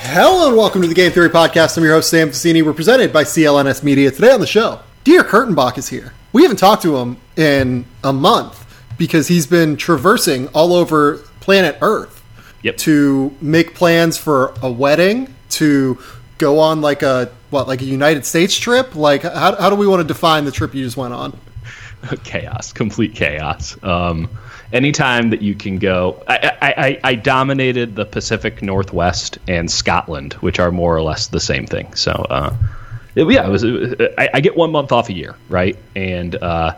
Hello and welcome to the Game Theory Podcast. I'm your host, Sam Vecenie. We're presented by CLNS Media. Today on the show, Dieter Kurtenbach is here. We haven't talked to him in a month because he's been traversing all over planet Earth Yep. to make plans for a wedding, to go on like a what, like a United States trip. Like, how, how do we want to define the trip you just went on? chaos, complete chaos. Um, anytime that you can go, I, I, I, dominated the Pacific Northwest and Scotland, which are more or less the same thing. So, uh, it- yeah, it was. I, I get one month off a year, right? And uh,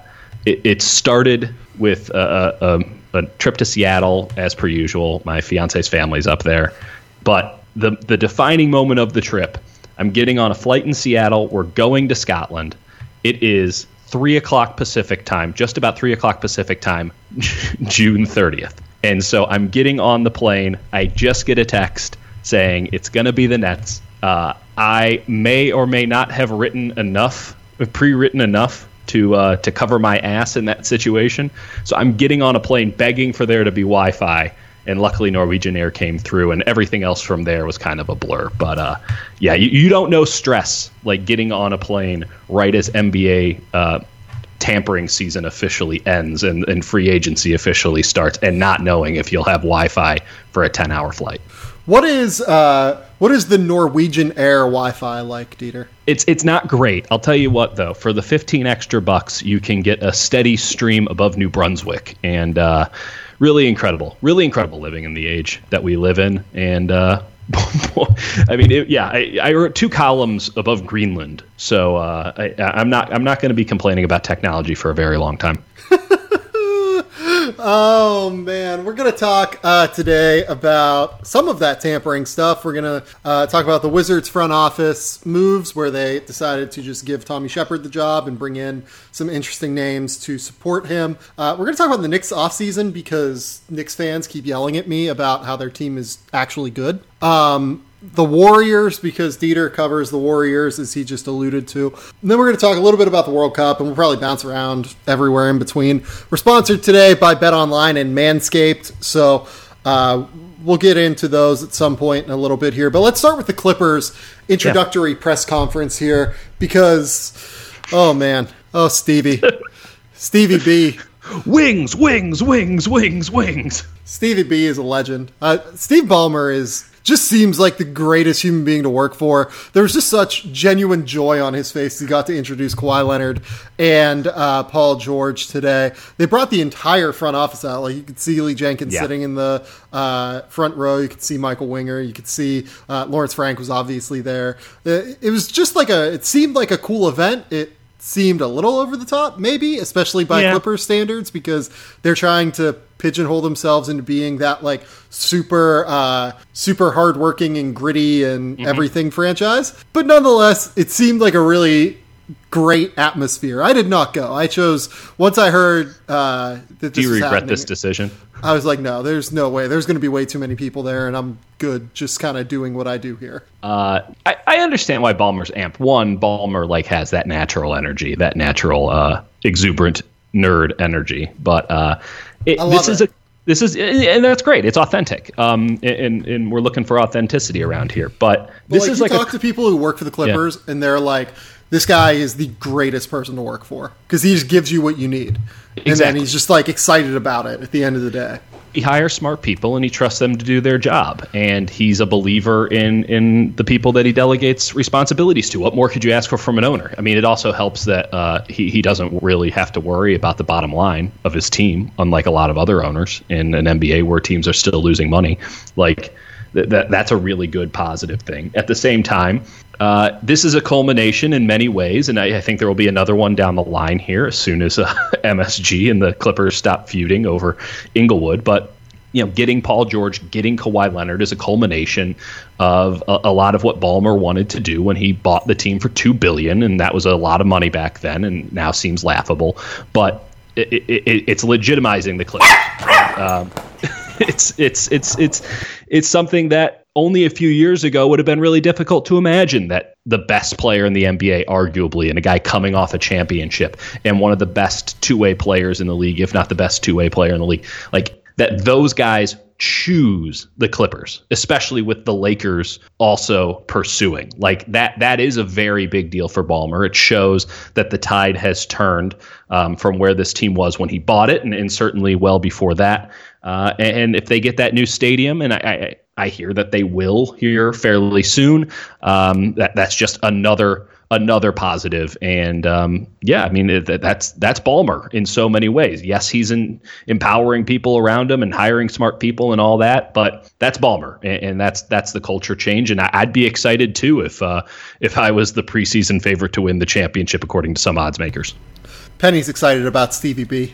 it, it started with a, a, a trip to Seattle, as per usual. My fiance's family's up there, but the the defining moment of the trip, I'm getting on a flight in Seattle. We're going to Scotland. It is three o'clock Pacific time, just about three o'clock Pacific time, June 30th. And so I'm getting on the plane. I just get a text saying it's going to be the Nets. Uh, I may or may not have written enough, pre-written enough to uh, to cover my ass in that situation. So I'm getting on a plane begging for there to be Wi-Fi, and luckily Norwegian Air came through, and everything else from there was kind of a blur. But uh, yeah, you, you don't know stress like getting on a plane right as NBA uh, tampering season officially ends and, and free agency officially starts, and not knowing if you'll have Wi-Fi for a 10-hour flight. What is uh, what is the Norwegian Air Wi-Fi like, Dieter? It's it's not great. I'll tell you what though, for the 15 extra bucks, you can get a steady stream above New Brunswick, and uh, really incredible, really incredible living in the age that we live in. And uh, I mean, it, yeah, I, I wrote two columns above Greenland, so uh, I, I'm not I'm not going to be complaining about technology for a very long time. Oh man, we're gonna talk uh, today about some of that tampering stuff. We're gonna uh, talk about the Wizards front office moves, where they decided to just give Tommy Sheppard the job and bring in some interesting names to support him. Uh, we're gonna talk about the Knicks offseason because Knicks fans keep yelling at me about how their team is actually good. Um, the Warriors because Dieter covers the Warriors, as he just alluded to. And then we're going to talk a little bit about the World Cup, and we'll probably bounce around everywhere in between. We're sponsored today by Bet Online and Manscaped, so uh, we'll get into those at some point in a little bit here. But let's start with the Clippers introductory press conference here because, oh man, oh Stevie, Stevie B. Wings, wings, wings, wings, wings. Stevie B is a legend. Uh, Steve Ballmer is just seems like the greatest human being to work for. There was just such genuine joy on his face. He got to introduce Kawhi Leonard and uh, Paul George today. They brought the entire front office out. Like you could see Lee Jenkins Yeah. sitting in the uh, front row. You could see Michael Winger. You could see uh, Lawrence Frank was obviously there. It, it was just like a. It seemed like a cool event. It seemed a little over the top, maybe, especially by Yeah. Clippers standards, because they're trying to pigeonhole themselves into being that like super uh super hardworking and gritty and Mm-hmm. everything franchise but nonetheless it seemed like a really great atmosphere i did not go i chose once i heard uh that this Do you regret this decision? i was like no there's no way there's going to be way too many people there and i'm good just kind of doing what i do here Uh, I, I understand why Ballmer's amp. One, Ballmer like has that natural energy, that natural uh, exuberant nerd energy. But uh, it, this is a this is and that's great. It's authentic. Um, and and we're looking for authenticity around here. But this like, is like talk a, to people who work for the Clippers, and they're like, "This guy is the greatest person to work for because he just gives you what you need." And then he's just like excited about it at the end of the day. He hires smart people and he trusts them to do their job. And he's a believer in in the people that he delegates responsibilities to. What more could you ask for from an owner? I mean, it also helps that uh, he he doesn't really have to worry about the bottom line of his team, unlike a lot of other owners in an NBA where teams are still losing money. Like th- that that's a really good positive thing. At the same time. Uh, this is a culmination in many ways, and I, I think there will be another one down the line here as soon as uh, MSG and the Clippers stop feuding over Inglewood. But you know, getting Paul George, getting Kawhi Leonard is a culmination of a, a lot of what Ballmer wanted to do when he bought the team for two billion, and that was a lot of money back then, and now seems laughable. But it, it, it, it's legitimizing the Clippers. Um, it's it's it's it's it's something that only a few years ago would have been really difficult to imagine that the best player in the NBA, arguably, and a guy coming off a championship, and one of the best two way players in the league, if not the best two way player in the league. Like that, those guys choose the Clippers, especially with the Lakers also pursuing. Like that that is a very big deal for Ballmer. It shows that the tide has turned um, from where this team was when he bought it, and, and certainly well before that. Uh, and, if they get that new stadium, and I, I, I hear that they will here fairly soon, um, that that's just another another positive. And um, yeah, I mean that's that's Ballmer in so many ways. Yes, he's in empowering people around him and hiring smart people and all that, but that's Ballmer, and, and that's that's the culture change. And I, would be excited too if uh, if I was the preseason favorite to win the championship according to some odds makers. Penny's excited about Stevie B.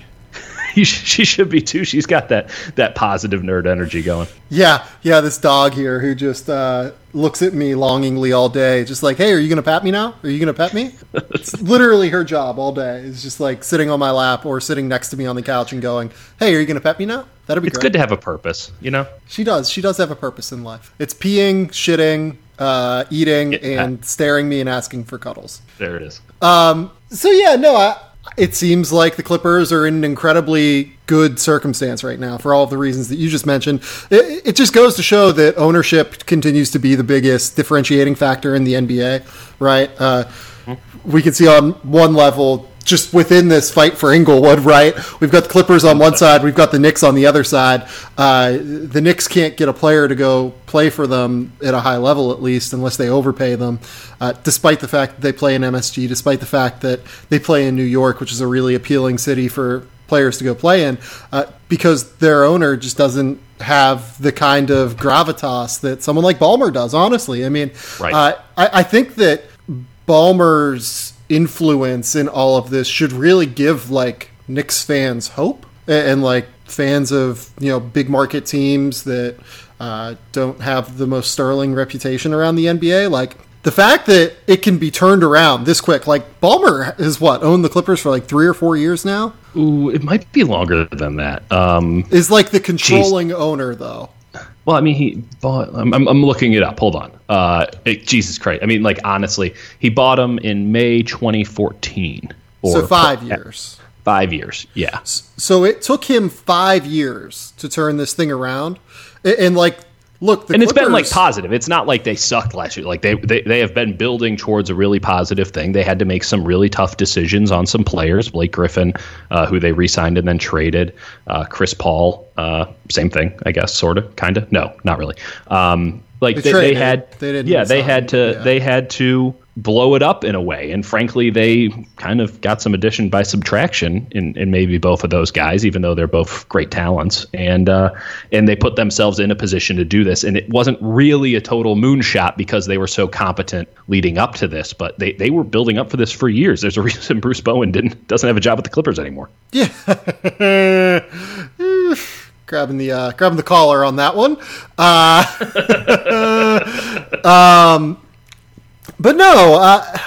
she should be too. She's got that that positive nerd energy going. Yeah, yeah. This dog here who just uh, looks at me longingly all day, just like, "Hey, are you going to pat me now? Are you going to pet me?" it's literally her job all day. Is just like sitting on my lap or sitting next to me on the couch and going, "Hey, are you going to pet me now?" That'd be. It's great. good to have a purpose, you know. She does. She does have a purpose in life. It's peeing, shitting, uh, eating, and staring me and asking for cuddles. There it is. Um. So yeah, no, I, it seems like the Clippers are in an incredibly good circumstance right now for all of the reasons that you just mentioned. It, it, just goes to show that ownership continues to be the biggest differentiating factor in the NBA, right? Uh, we can see on one level just within this fight for Inglewood, right? We've got the Clippers on one side, we've got the Knicks on the other side. Uh, the Knicks can't get a player to go play for them at a high level, at least, unless they overpay them. Uh, despite the fact that they play in MSG, despite the fact that they play in New York, which is a really appealing city for players to go play in, uh, because their owner just doesn't have the kind of gravitas that someone like Ballmer does. Honestly, I mean, right. Uh, I, I think that Ballmer's influence in all of this should really give like Knicks fans hope and, and like fans of you know big market teams that uh, don't have the most sterling reputation around the NBA. Like the fact that it can be turned around this quick, like Ballmer has what owned the Clippers for like three or four years now. Ooh, it might be longer than that. Um, is like the controlling geez. owner though. Well, I mean, he bought. I'm, I'm looking it up. Hold on. Uh, it, Jesus Christ. I mean, like honestly, he bought him in May 2014. so five years. Five years. Yeah. So it took him five years to turn this thing around, and, and like Look, and Clippers, it's been like positive. It's not like they sucked last year. Like they, they they have been building towards a really positive thing. They had to make some really tough decisions on some players. Blake Griffin, uh, who they re-signed and then traded. Uh, Chris Paul, uh, same thing, I guess, sort of, kind of. No, not really. Um, like they, they, they, had, they yeah, they had to, yeah. they had to blow it up in a way. And frankly, they kind of got some addition by subtraction in, in maybe both of those guys, even though they're both great talents. And uh, and they put themselves in a position to do this. And it wasn't really a total moonshot because they were so competent leading up to this, but they, they were building up for this for years. There's a reason Bruce Bowen didn't doesn't have a job with the Clippers anymore. Yeah. grabbing the uh, grabbing the collar on that one. Uh, um, but no, uh,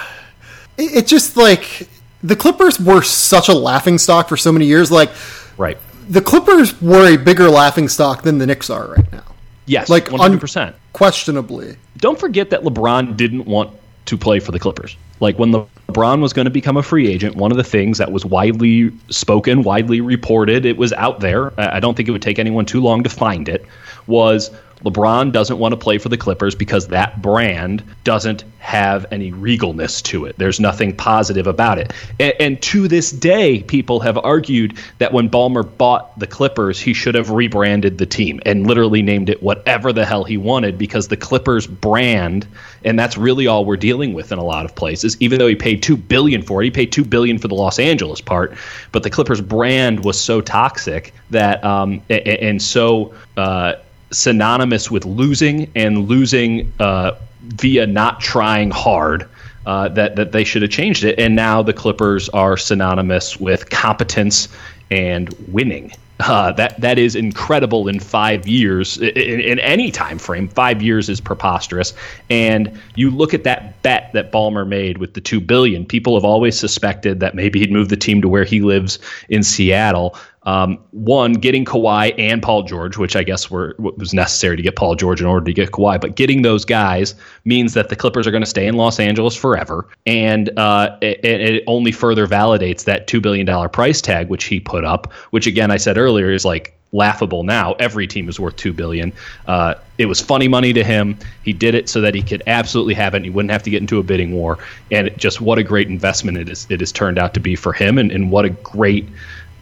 it, it, just like the Clippers were such a laughing stock for so many years. Like, right, the Clippers were a bigger laughing stock than the Knicks are right now. Yes, like one hundred percent, questionably. Don't forget that LeBron didn't want to play for the Clippers. Like when LeBron was going to become a free agent, one of the things that was widely spoken, widely reported, it was out there. I don't think it would take anyone too long to find it. Was LeBron doesn't want to play for the Clippers because that brand doesn't have any regalness to it. There's nothing positive about it. And, and, to this day, people have argued that when Ballmer bought the Clippers, he should have rebranded the team and literally named it whatever the hell he wanted because the Clippers brand, and that's really all we're dealing with in a lot of places. Even though he paid 2 billion for it, he paid 2 billion for the Los Angeles part, but the Clippers brand was so toxic that um, and, and so. Uh, synonymous with losing and losing uh, via not trying hard. Uh, that that they should have changed it, and now the Clippers are synonymous with competence and winning. Uh, that that is incredible in five years in, in, any time frame. Five years is preposterous. And you look at that bet that Ballmer made with the two billion. People have always suspected that maybe he'd move the team to where he lives in Seattle. Um, one, getting Kawhi and Paul George, which I guess were was necessary to get Paul George in order to get Kawhi, but getting those guys means that the Clippers are going to stay in Los Angeles forever, and uh, it, it only further validates that two billion dollar price tag which he put up, which again I said earlier is like laughable now. Every team is worth two billion. Uh, it was funny money to him. He did it so that he could absolutely have it. and He wouldn't have to get into a bidding war. And it, just what a great investment it is. It has turned out to be for him, and, and what a great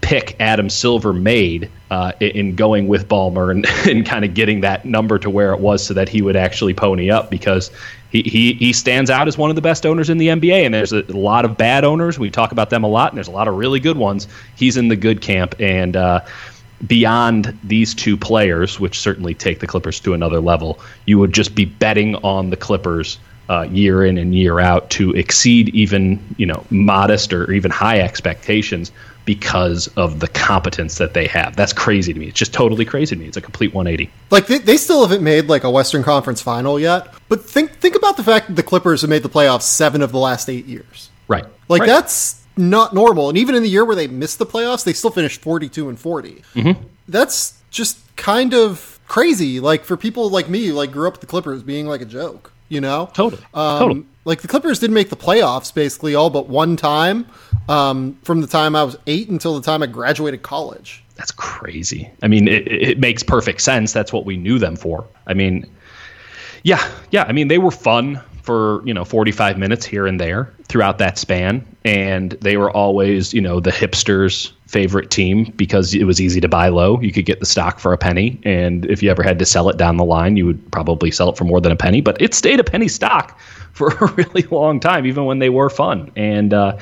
pick Adam Silver made uh, in going with Ballmer and, and kind of getting that number to where it was so that he would actually pony up because he, he, he stands out as one of the best owners in the NBA. And there's a, lot of bad owners. We talk about them a lot, and there's a lot of really good ones. He's in the good camp. And, uh, beyond these two players, which certainly take the Clippers to another level, you would just be betting on the Clippers uh, year in and year out to exceed even you know modest or even high expectations because of the competence that they have. That's crazy to me. It's just totally crazy to me. It's a complete 180. Like they, they still haven't made like a Western Conference final yet, but think think about the fact that the Clippers have made the playoffs seven of the last eight years. Right. Like right. that's not normal. And even in the year where they missed the playoffs, they still finished 42 and 40. Mm-hmm. That's just kind of crazy. Like for people like me, like grew up with the Clippers being like a joke, you know? Totally. Um, totally. Like the Clippers didn't make the playoffs basically all but one time um, from the time I was eight until the time I graduated college. That's crazy. I mean, it, it makes perfect sense. That's what we knew them for. I mean, yeah, yeah. I mean, they were fun for you know 45 minutes here and there throughout that span. And they were always you know the hipsters favorite team because it was easy to buy low. You could get the stock for a penny. And if you ever had to sell it down the line you would probably sell it for more than a penny. But it stayed a penny stock for a really long time even when they were fun. And uh,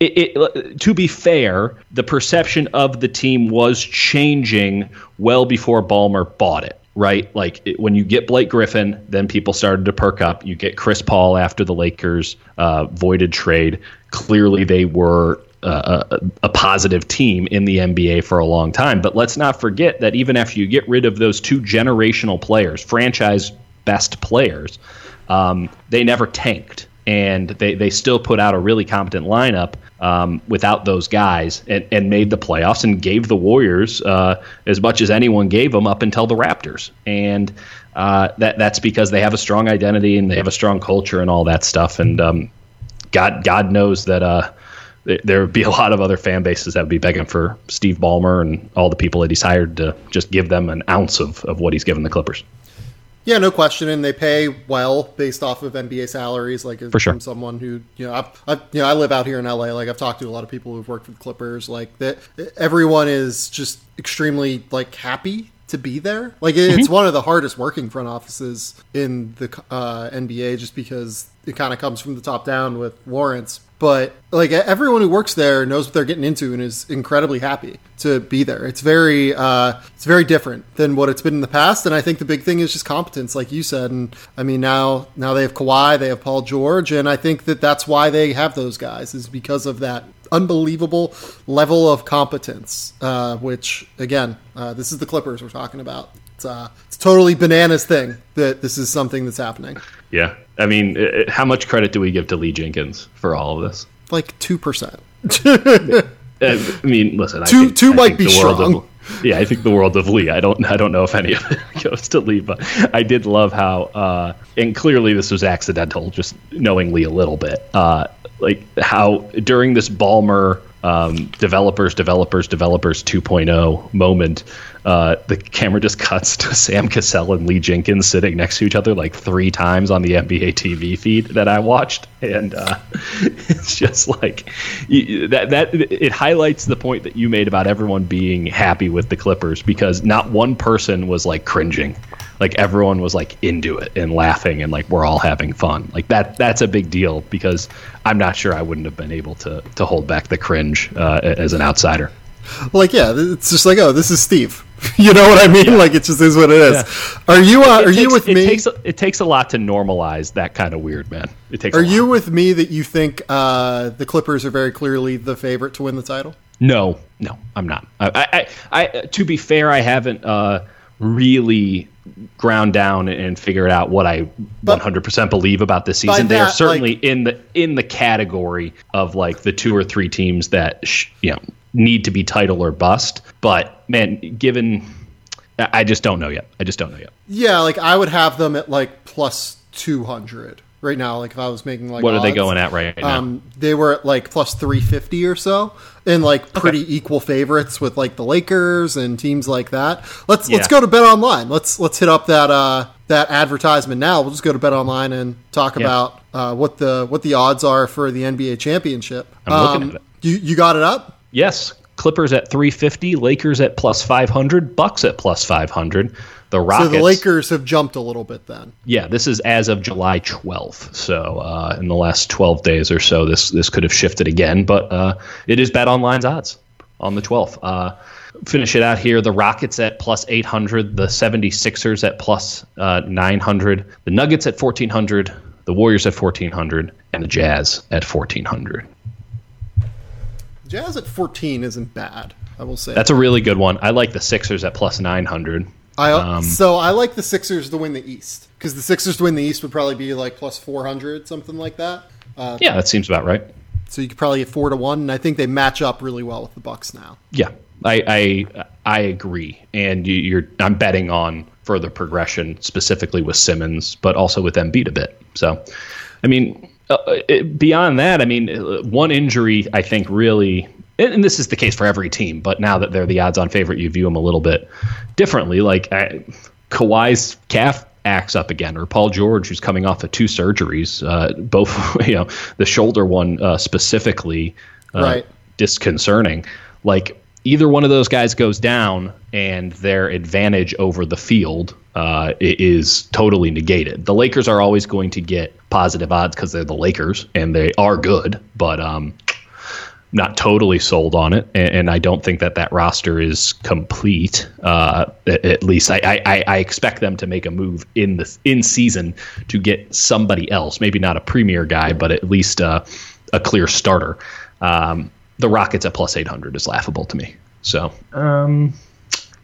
it, it, to be fair, the perception of the team was changing well before Ballmer bought it right? Like it, when you get Blake Griffin, then people started to perk up. You get Chris Paul after the Lakers uh, voided trade. Clearly, they were uh, a, a, positive team in the NBA for a long time. But let's not forget that even after you get rid of those two generational players, franchise best players, um, they never tanked. And they, they still put out a really competent lineup um, without those guys and, and made the playoffs and gave the Warriors uh, as much as anyone gave them up until the Raptors. And uh, that that's because they have a strong identity and they have a strong culture and all that stuff. And um, God God knows that uh, there would be a lot of other fan bases that would be begging for Steve Ballmer and all the people that he's hired to just give them an ounce of, of what he's given the Clippers. Yeah, no question, and they pay well based off of NBA salaries. Like For sure. from someone who you know, I've, I've, you know, I live out here in LA. Like I've talked to a lot of people who've worked with Clippers. Like that, everyone is just extremely like happy to be there. Like it's mm-hmm. one of the hardest working front offices in the uh, NBA, just because it kind of comes from the top down with Lawrence but like everyone who works there knows what they're getting into and is incredibly happy to be there. It's very uh, it's very different than what it's been in the past, and I think the big thing is just competence, like you said. And I mean now now they have Kawhi, they have Paul George, and I think that that's why they have those guys is because of that unbelievable level of competence. Uh, which again, uh, this is the Clippers we're talking about. It's uh, it's totally bananas thing that this is something that's happening. Yeah, I mean, it, how much credit do we give to Lee Jenkins for all of this? Like two percent. I mean, listen, two think, two might be strong. Of, yeah, I think the world of Lee. I don't I don't know if any of it goes to Lee, but I did love how uh, and clearly this was accidental, just knowing Lee a little bit. Uh, like how during this Ballmer um, developers, developers, developers 2.0 moment, uh, the camera just cuts to Sam Cassell and Lee Jenkins sitting next to each other like three times on the NBA TV feed that I watched, and uh, it's just like that. That it highlights the point that you made about everyone being happy with the Clippers because not one person was like cringing like everyone was like into it and laughing and like we're all having fun. Like that that's a big deal because I'm not sure I wouldn't have been able to to hold back the cringe uh, as an outsider. Like yeah, it's just like oh, this is Steve. you know what I mean? Yeah. Like it just is what it is. Yeah. Are you uh, are takes, you with it me? Takes it takes a lot to normalize that kind of weird, man. It takes. Are you with me that you think uh, the Clippers are very clearly the favorite to win the title? No, no, I'm not. I, I, I, to be fair, I haven't uh, really ground down and figured out what I 100% believe about this season. They are certainly like, in the in the category of like the two or three teams that sh- you know need to be title or bust. But man, given I just don't know yet. I just don't know yet. Yeah, like I would have them at like plus two hundred right now. Like if I was making like what are they going at right now? Um, they were at like plus 350 or so, and like pretty Okay. equal favorites with like the Lakers and teams like that. Let's let's go to Bet Online. Let's let's hit up that uh, that advertisement now. We'll just go to Bet Online and talk Yeah. about uh, what the what the odds are for the NBA championship. Um, I'm looking at it. You you got it up? Yes, Clippers at 350, Lakers at plus 500, Bucks at plus 500. The Rockets. So the Lakers have jumped a little bit then. Yeah, this is as of July 12th. So uh, in the last 12 days or so, this this could have shifted again, but uh, it is Bet Online's odds on the 12th. Uh, finish it out here. The Rockets at plus 800, the 76ers at plus, uh, 900, the Nuggets at 1400, the Warriors at 1400, and the Jazz at 1400. Jazz at 14 isn't bad. I will say. That's a really good one. I like the Sixers at plus 900. I um, so I like the Sixers to win the East because the Sixers to win the East would probably be like plus 400 something like that. Uh, Yeah, that seems about right. So you could probably get four to one, and I think they match up really well with the Bucks now. Yeah, I I, I agree, and you, you're I'm betting on further progression, specifically with Simmons, but also with Embiid a bit. So, I mean, uh, it, beyond that, I mean, uh, one injury I think really, and, and this is the case for every team, but now that they're the odds-on favorite, you view them a little bit differently. Like I, Kawhi's calf acts up again, or Paul George, who's coming off of two surgeries, uh, both you know the shoulder one uh, specifically, uh, Right. disconcerting. Like either one of those guys goes down, and their advantage over the field uh, is totally negated. The Lakers are always going to get positive odds because they're the Lakers and they are good, but um, not totally sold on it, and, and I don't think that that roster is complete. Uh, at, at least I, I- I, expect them to make a move in the in season to get somebody else, maybe not a premier guy, but at least uh, a clear starter. Um, the Rockets at plus eight hundred is laughable to me. So. Um,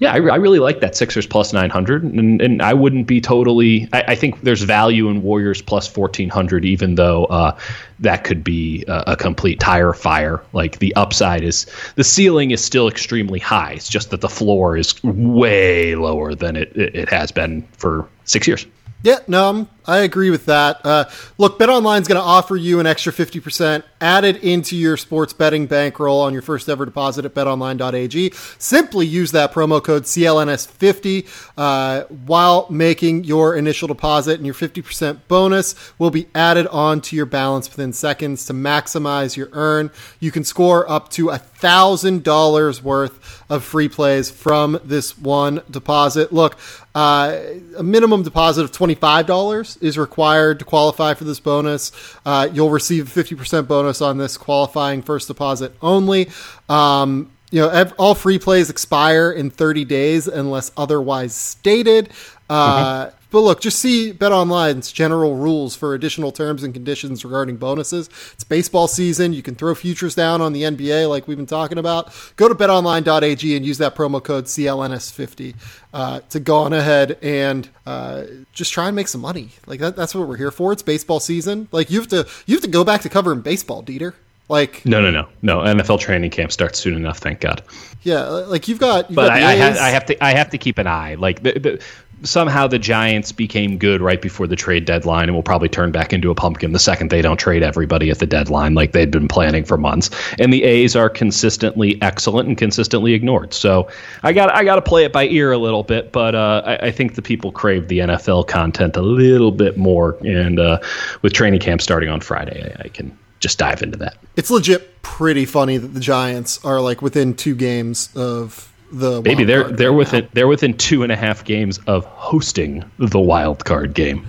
yeah, I, I really like that Sixers plus 900, and, and I wouldn't be totally. I, I think there's value in Warriors plus 1400, even though uh, that could be a, a complete tire fire. Like the upside is the ceiling is still extremely high. It's just that the floor is way lower than it, it, it has been for six years. Yeah, no, I'm, I agree with that. Uh, look, BetOnline is going to offer you an extra 50% added into your sports betting bankroll on your first ever deposit at betonline.ag. Simply use that promo code CLNS50 uh, while making your initial deposit, and your 50% bonus will be added onto your balance within seconds to maximize your earn. You can score up to $1,000 worth of free plays from this one deposit. Look, uh, a minimum deposit of $25 is required to qualify for this bonus. Uh, you'll receive a 50% bonus on this qualifying first deposit only. Um, you know, all free plays expire in 30 days unless otherwise stated. Uh, But look, just see Bet Online's general rules for additional terms and conditions regarding bonuses. It's baseball season. You can throw futures down on the NBA like we've been talking about. Go to betonline.ag and use that promo code CLNS50 uh, to go on ahead and uh, just try and make some money. Like that, that's what we're here for. It's baseball season. Like you have to you have to go back to covering baseball, Dieter. Like No, no, no, no. NFL training camp starts soon enough. Thank God. yeah, like you've got. You've but got I, I, have, I have to I have to keep an eye. Like the, the, somehow the Giants became good right before the trade deadline, and will probably turn back into a pumpkin the second they don't trade everybody at the deadline, like they'd been planning for months. And the A's are consistently excellent and consistently ignored. So I got I got to play it by ear a little bit, but uh, I, I think the people crave the NFL content a little bit more. And uh, with training camp starting on Friday, I, I can just dive into that. It's legit pretty funny that the Giants are like within two games of the Maybe they're they're right within now. they're within two and a half games of hosting the wild card game.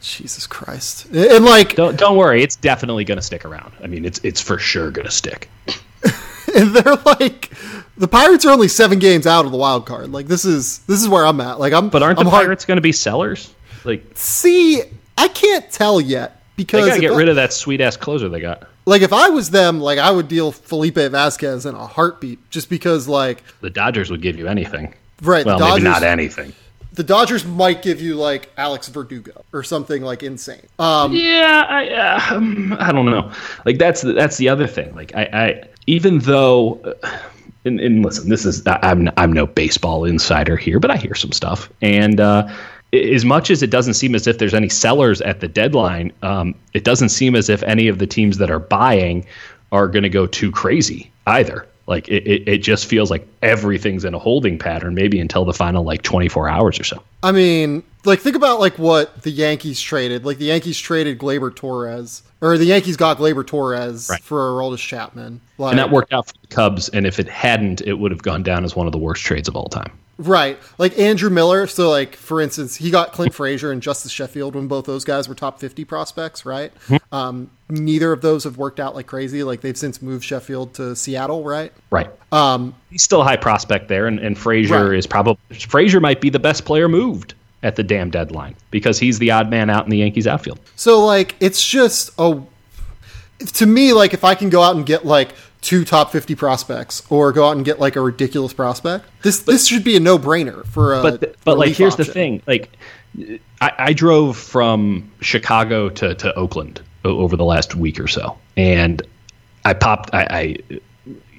Jesus Christ, and like Don't don't worry, it's definitely going to stick around. I mean, it's it's for sure going to stick. and they're like the Pirates are only seven games out of the wild card. Like this is this is where I'm at. Like I'm But aren't I'm the hard- Pirates going to be sellers? Like See, I can't tell yet because they got to get I- rid of that sweet ass closer they got. Like if I was them, like I would deal Felipe Vasquez in a heartbeat, just because like The Dodgers would give you anything. right, Well, the Dodgers, maybe not anything. the Dodgers might give you like Alex Verdugo or something like insane. Um, yeah, I, uh, um, I don't know. Like that's the, that's the other thing. Like I, I even though. Uh, and, and, listen, this is I'm I'm no baseball insider here, but I hear some stuff. And uh, as much as it doesn't seem as if there's any sellers at the deadline, um, it doesn't seem as if any of the teams that are buying are going to go too crazy either. Like it, it, it, just feels like everything's in a holding pattern, maybe until the final like 24 hours or so. I mean, like think about like what the Yankees traded. Like the Yankees traded Gleyber Torres, or the Yankees got Gleyber Torres right. for Aroldis Chapman. Like, and that worked out for the Cubs. And if it hadn't, it would have gone down as one of the worst trades of all time. Right. Like Andrew Miller. So, like, for instance, he got Clint Frazier and Justus Sheffield when both those guys were top 50 prospects, right? Mm-hmm. Um, neither of those have worked out like crazy. Like, they've since moved Sheffield to Seattle, right? Right. Um, He's still a high prospect there, and, and Frazier right. is probably, Frazier might be the best player moved at the damn deadline because he's the odd man out in the Yankees outfield. So, like, it's just a, to me, like, if I can go out and get, like, two top 50 prospects or go out and get like a ridiculous prospect. This but, this should be a no-brainer for a But but like here's option. the thing. Like I, I drove from Chicago to, to Oakland over the last week or so and I popped I, I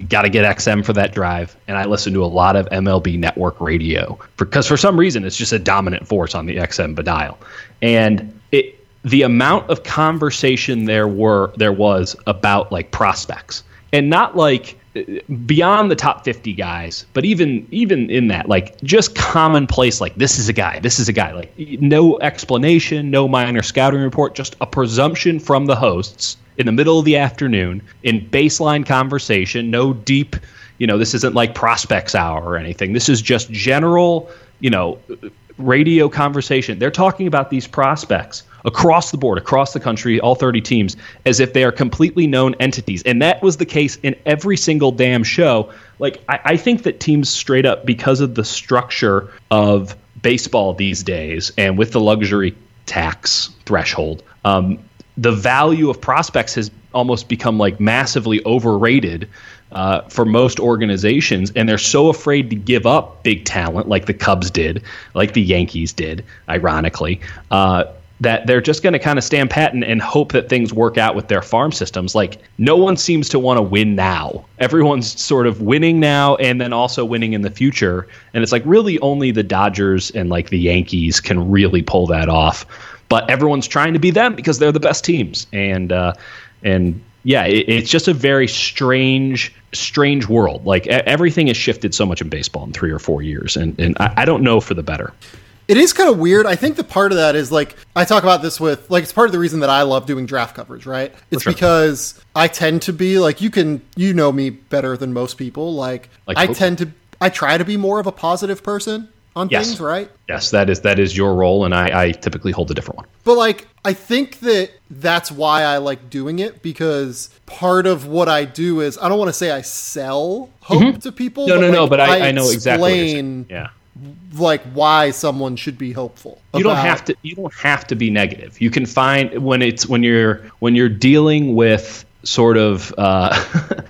got to get XM for that drive, and I listen to a lot of MLB Network radio because for some reason it's just a dominant force on the XM dial, and it the amount of conversation there were there was about like prospects and not like beyond the top 50 guys but even even in that like just commonplace like this is a guy this is a guy like no explanation no minor scouting report just a presumption from the hosts in the middle of the afternoon in baseline conversation no deep you know this isn't like prospects hour or anything. This is just general you know radio conversation. They're talking about these prospects across the board, across the country, all 30 teams, as if they are completely known entities. And that was the case in every single damn show. Like, I, I think that teams straight up, because of the structure of baseball these days and with the luxury tax threshold, um, the value of prospects has almost become like massively overrated uh, for most organizations, and they're so afraid to give up big talent like the Cubs did, like the Yankees did, ironically, uh, that they're just going to kind of stand pat and, and, hope that things work out with their farm systems. Like, no one seems to want to win now. Everyone's sort of winning now and then also winning in the future. And it's like really only the Dodgers and like the Yankees can really pull that off. But everyone's trying to be them because they're the best teams. And, uh, and, yeah, it, it's just a very strange, strange world. Like everything has shifted so much in baseball in three or four years, and, and I don't know for the better. It is kind of weird. I think the part of that is like I talk about this with like it's part of the reason that I love doing draft coverage, right? It's sure. because I tend to be like you can you know me better than most people. Like, like I tend to I try to be more of a positive person on yes. things, right? Yes, that is that is your role, and I, I typically hold a different one. But like, I think that that's why I like doing it because part of what I do is I don't want to say I sell hope mm-hmm. to people. No, no, like, no. But I, I, I know exactly. Yeah like why someone should be hopeful. You don't have to you don't have to be negative. You can find when it's when you're when you're dealing with sort of uh,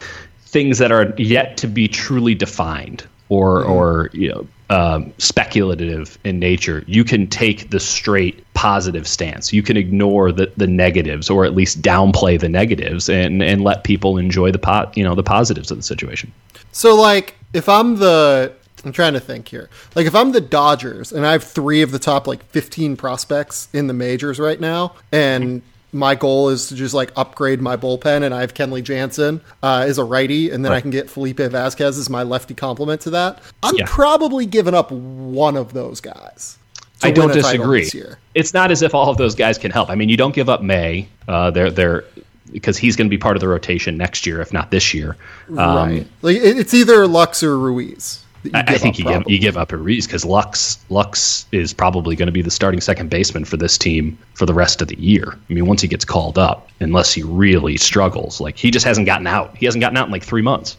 things that are yet to be truly defined or mm. or you know um, speculative in nature, you can take the straight positive stance. You can ignore the, the negatives, or at least downplay the negatives, and and let people enjoy the pot you know the positives of the situation. So, like, if I'm the I'm trying to think here. Like if I'm the Dodgers and I have three of the top like 15 prospects in the majors right now, and my goal is to just like upgrade my bullpen, and I have Kenley Jansen uh, as a righty, and then right. I can get Felipe Vasquez as my lefty complement to that. I'm yeah. probably giving up one of those guys. I don't disagree. It's not as if all of those guys can help. I mean, you don't give up May. Uh, they're they're because he's going to be part of the rotation next year, if not this year. Um, right. Like it's either Lux or Ruiz. I, think you give, you give up a Ruiz because Lux Lux is probably going to be the starting second baseman for this team for the rest of the year. I mean, once he gets called up, unless he really struggles, like he just hasn't gotten out. He hasn't gotten out in like three months.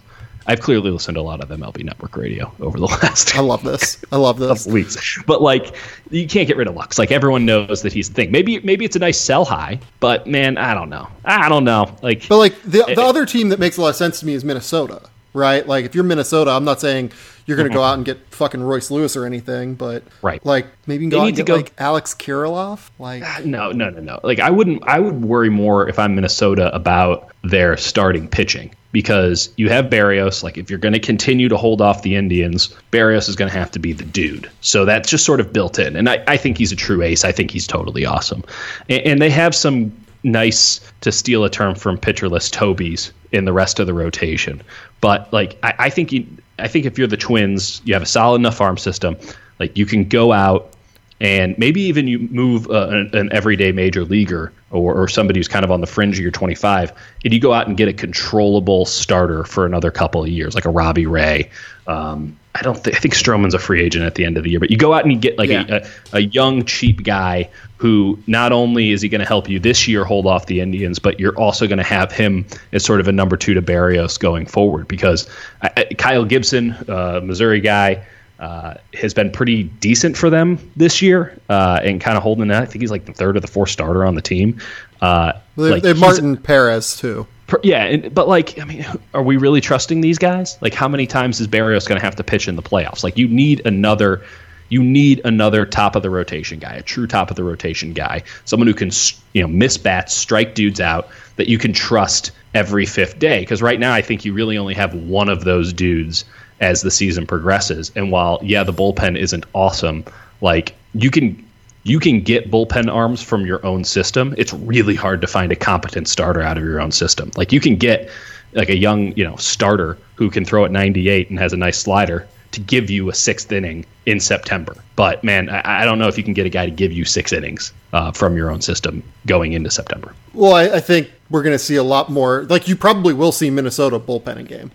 I've clearly listened to a lot of MLB Network radio over the last. I love this. I love this. weeks, but like you can't get rid of Lux. Like everyone knows that he's the thing. Maybe maybe it's a nice sell high, but man, I don't know. I don't know. Like, but like the the it, other team that makes a lot of sense to me is Minnesota right? Like if you're Minnesota, I'm not saying you're going to go mm-hmm. out and get fucking Royce Lewis or anything, but Right. like maybe you can go out need and to get go- like Alex Kirilloff, like ah, No, no, no, no. Like I wouldn't. I would worry more if I'm Minnesota about their starting pitching because you have Berrios. Like if you're going to continue to hold off the Indians, Berrios is going to have to be the dude. So that's just sort of built in, and I, I think he's a true ace. I think he's totally awesome, and, and they have some nice to steal a term from pitcherless Tobies in the rest of the rotation. But like I, I think you, I think if you're the Twins, you have a solid enough farm system. Like you can go out and maybe even you move uh, an, an everyday major leaguer or, or somebody who's kind of on the fringe of your 25, and you go out and get a controllable starter for another couple of years, like a Robbie Ray. Um, I don't think I think Stroman's a free agent at the end of the year, but you go out and you get like Yeah. a, a, a young cheap guy who not only is he going to help you this year hold off the Indians, but you're also going to have him as sort of a number two to Berrios going forward because I, I, Kyle Gibson, uh, Missouri guy uh, has been pretty decent for them this year uh, and kind of holding that. I think he's like the third or the fourth starter on the team. Uh, they, like they have Martin Perez too. Per- yeah, but like, I mean, are we really trusting these guys? Like, how many times is Berrios going to have to pitch in the playoffs? Like, you need another. You need another top of the rotation guy, a true top of the rotation guy, someone who can you know miss bats, strike dudes out that you can trust every fifth day. Because right now, I think you really only have one of those dudes as the season progresses. And while yeah, the bullpen isn't awesome, like you can you can get bullpen arms from your own system. It's really hard to find a competent starter out of your own system. Like you can get like a young, you know, starter who can throw at 98 and has a nice slider to give you a sixth inning in September. But man, I, I don't know if you can get a guy to give you six innings uh, from your own system going into September. Well, I, I think we're going to see a lot more. Like you probably will see Minnesota bullpenning game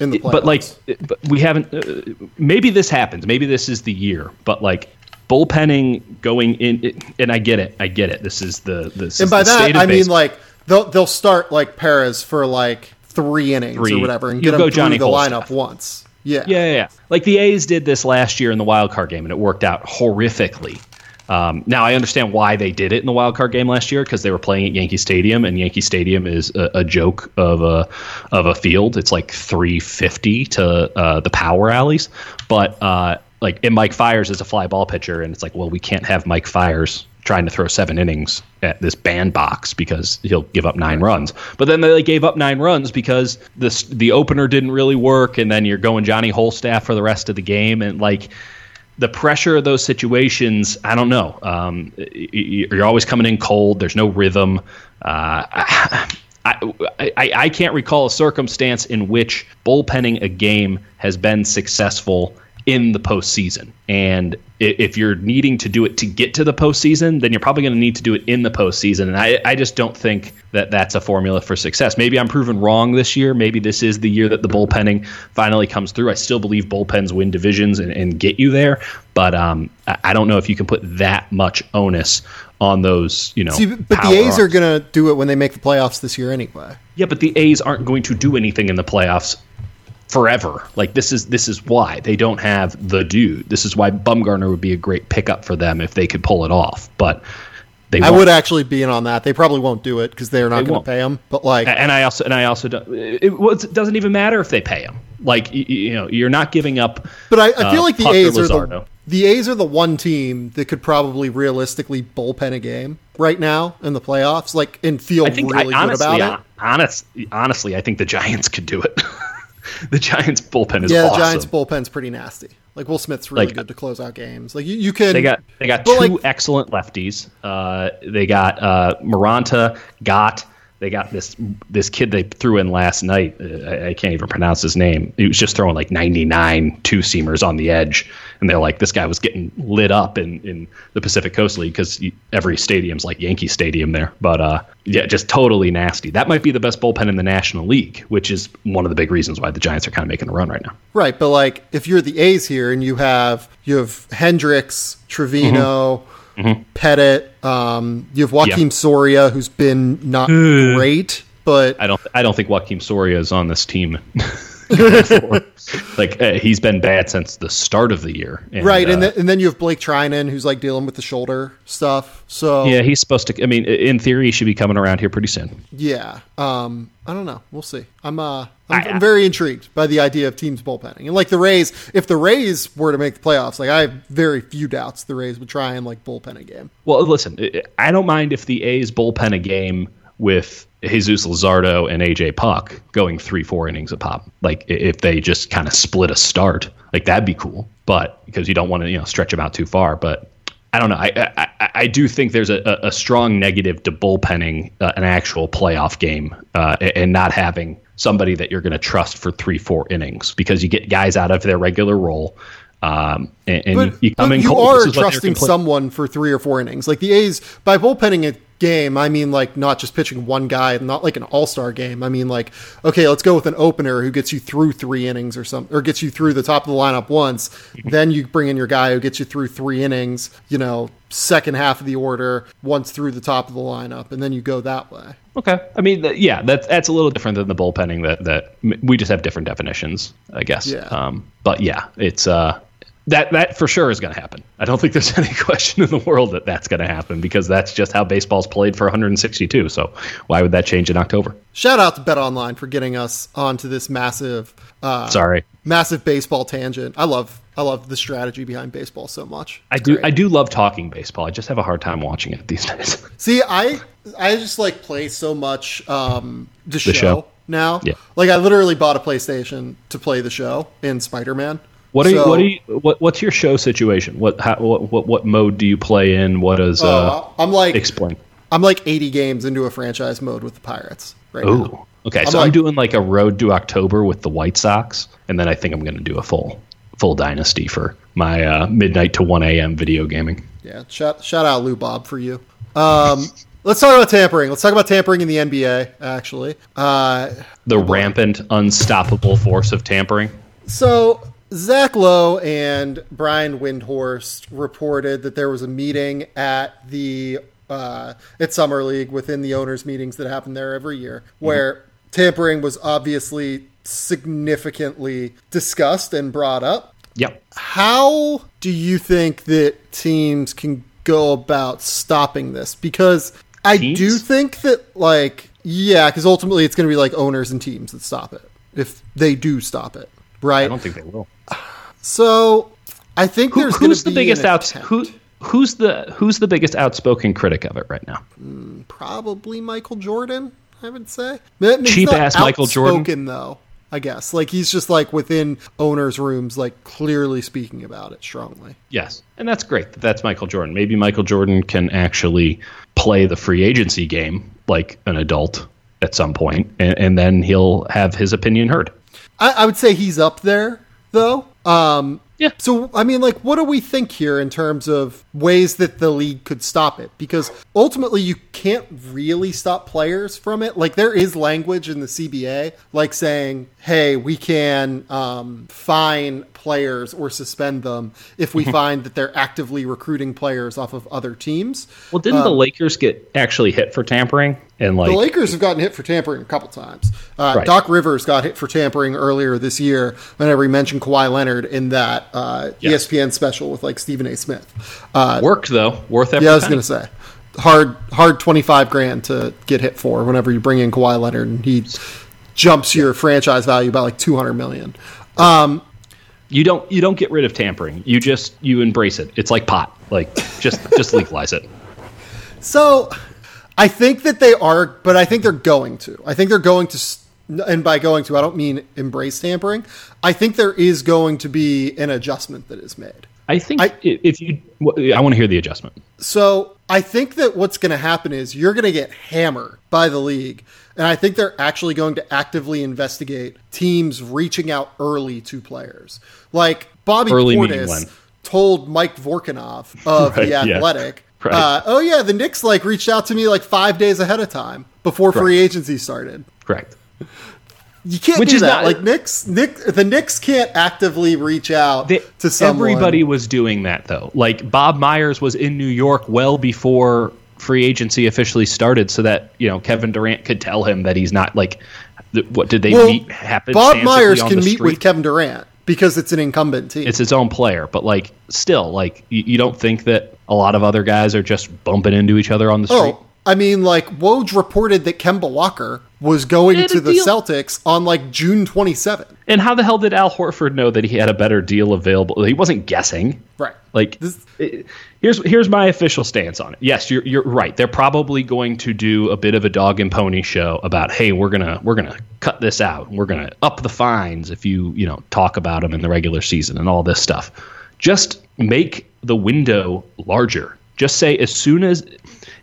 in the playoffs. But like, but we haven't. Uh, maybe this happens. Maybe this is the year. But like bullpenning going in, and I get it. I get it. This is the this. and by the that state I mean like they'll they'll start like Perez for like three innings Three. or whatever and You'll get go him through Johnny the Wholestaff. lineup once. Yeah. Yeah, yeah, yeah. Like the A's did this last year in the wild card game, and it worked out horrifically. Um, now I understand why they did it in the wild card game last year because they were playing at Yankee Stadium, and Yankee Stadium is a, a joke of a of a field. It's like 350 to uh, the power alleys, but uh, like and Mike Fiers is a fly ball pitcher, and it's like, well, we can't have Mike Fiers trying to throw seven innings at this bandbox because he'll give up nine runs. But then they gave up nine runs because this the opener didn't really work, and then you're going Johnny Wholestaff for the rest of the game, and like the pressure of those situations, I don't know. Um, you're always coming in cold. There's no rhythm. Uh, I, I, I can't recall a circumstance in which bullpenning a game has been successful in the postseason. And if you're needing to do it to get to the postseason, then you're probably going to need to do it in the postseason. And I, I just don't think that that's a formula for success. Maybe I'm proven wrong this year. Maybe this is the year that the bullpenning finally comes through. I still believe bullpens win divisions and, and get you there. But um, I, don't know if you can put that much onus on those, you know. See, but the A's are going to do it when they make the playoffs this year anyway. Yeah, but the A's aren't going to do anything in the playoffs forever. Like this is this is why they don't have the dude. This is why Bumgarner would be a great pickup for them if they could pull it off. But they I won't. would actually be in on that. They probably won't do it because they're not They going to pay him. But like, and I also and I also don't. It, well, it doesn't even matter if they pay him. Like you, you know, you're not giving up. but I, I feel uh, like the A's are the the A's are the one team that could probably realistically bullpen a game right now in the playoffs, like and feel I think really I, good honestly, about it. honest, honestly, I think the Giants could do it. the Giants bullpen is Yeah, the awesome. Giants bullpen's pretty nasty. Like Will Smith's really Like- good to close out games. Like you, you can. They got they got two like- excellent lefties. Uh, they got uh, Moronta, Gott. They got this this kid they threw in last night. Uh, I, I can't even pronounce his name. He was just throwing like 99 two seamers on the edge, and they're like this guy was getting lit up in, in the Pacific Coast League because every stadium's like Yankee Stadium there. But uh, yeah, just totally nasty. That might be the best bullpen in the National League, which is one of the big reasons why the Giants are kind of making a run right now. Right, but like if you're the A's here and you have you have Hendriks, Trivino, Petit, um, you have Joakim Mm-hmm. Yeah. Soria, who's been not great, but I don't I don't think Joakim Soria is on this team like uh, he's been bad since the start of the year. And, right, and, uh, and then you have Blake Treinen who's like dealing with the shoulder stuff. So yeah, he's supposed to. I mean, in theory, he should be coming around here pretty soon. Yeah, um, I don't know. We'll see. I'm uh, I'm, I, am very intrigued by the idea of teams bullpenning, and like the Rays, if the Rays were to make the playoffs, like I have very few doubts the Rays would try and like bullpen a game. Well, listen, I don't mind if the A's bullpen a game with Jesus Luzardo and AJ Puk going three, four innings a pop. Like if they just kind of split a start, like that'd be cool. But because you don't want to, you know, stretch them out too far. But I don't know. I I, I do think there's a, a strong negative to bullpenning uh, an actual playoff game uh, and not having somebody that you're going to trust for three, four innings because you get guys out of their regular role. Um, and, and but, you, you come in you are trusting someone for three or four innings. Like the A's, by bullpenning it game, I mean like not just pitching one guy, not like an all star game. I mean like, okay, let's go with an opener who gets you through three innings or something, or gets you through the top of the lineup once. then you bring in your guy who gets you through three innings. You know, second half of the order once through the top of the lineup, and then you go that way. Okay, I mean, yeah, that's that's a little different than the bullpenning. That that we just have different definitions, I guess. Yeah. Um, but yeah, it's uh, that that for sure is going to happen. I don't think there's any question in the world that that's going to happen because that's just how baseball's played for 162. So why would that change in October? Shout out to Bet Online for getting us onto this massive, uh, sorry, massive baseball tangent. I love I love the strategy behind baseball so much. It's I do great. I do love talking baseball. I just have a hard time watching it these days. See, I I just like play so much um, the, the show, show now. Yeah. Like I literally bought a PlayStation to play the show in Spider Man. What are so, you? What are you? What, what's your show situation? What, how, what what what mode do you play in? What is? Uh, uh, I'm like explain. I'm like 80 games into a franchise mode with the Pirates right Ooh. now. Okay, I'm so like, I'm doing like a road to October with the White Sox, and then I think I'm going to do a full full dynasty for my uh, midnight to 1 a.m. video gaming. Yeah, shout shout out Lou Bob for you. Um, let's talk about tampering. Let's talk about tampering in the NBA. Actually, uh, the rampant, unstoppable force of tampering. So Zach Lowe and Brian Windhorst reported that there was a meeting at the uh, at Summer League within the owners' meetings that happen there every year, mm-hmm. where mm-hmm. tampering was obviously significantly discussed and brought up. Yep. How do you think that teams can go about stopping this? Because I teams? do think that, like, yeah, because ultimately it's going to be like owners and teams that stop it if they do stop it, right? I don't think they will. So I think Who, there's who's the biggest out who who's the who's the biggest outspoken critic of it right now? Mm, probably Michael Jordan. I would say cheap ass Michael Jordan though. I guess like he's just like within owners' rooms, like clearly speaking about it strongly. Yes, and that's great. That that's Michael Jordan. Maybe Michael Jordan can actually play the free agency game like an adult at some point, and, and then he'll have his opinion heard. I, I would say he's up there though. Um, yeah. So, I mean, like, what do we think here in terms of ways that the league could stop it? Because ultimately, you can't really stop players from it. Like, there is language in the CBA, like saying, hey, we can um, fine players or suspend them if we find that they're actively recruiting players off of other teams. Well, didn't um, the Lakers get actually hit for tampering? And like the Lakers have gotten hit for tampering a couple times. Uh, right. Doc Rivers got hit for tampering earlier this year. Whenever he mentioned Kawhi Leonard in that uh, yes. ESPN special with like Stephen A. Smith, uh, worked though, worth every. Yeah, I was going to say hard, hard twenty five grand to get hit for. Whenever you bring in Kawhi Leonard, and he jumps your franchise value by like two hundred million. Um, you don't you don't get rid of tampering. You just you embrace it. It's like pot. Like just just legalize it. So I think that they are, but I think they're going to. I think they're going to, and by going to, I don't mean embrace tampering. I think there is going to be an adjustment that is made. I think I, if you, I want to hear the adjustment. So I think that what's going to happen is you're going to get hammered by the league. And I think they're actually going to actively investigate teams reaching out early to players. Like Bobby early Portis told Mike Vorkunov of right, The Athletic Right. Uh, oh yeah, the Knicks like reached out to me like five days ahead of time before free agency started. Correct. You can't Which do is that. Not, like Knicks, Nick, the Knicks can't actively reach out the, to someone. Everybody was doing that though. Like Bob Myers was in New York well before free agency officially started, so that you know Kevin Durant could tell him that he's not like What did they Well, meet? Happen? Bob Myers can meet with Kevin Durant because it's an incumbent team. it's his own player, but like still, like you, you don't think that a lot of other guys are just bumping into each other on the oh, street. oh, I mean, like Woj reported that Kemba Walker was going to the deal. Celtics on like June 27th. And how the hell did Al Horford know that he had a better deal available? He wasn't guessing. Right. Like This- it- here's here's my official stance on it. Yes, you're you're right. They're probably going to do a bit of a dog and pony show about, hey, we're gonna we're gonna cut this out. We're gonna up the fines if you you know talk about them in the regular season and all this stuff. Just make the window larger. Just say as soon as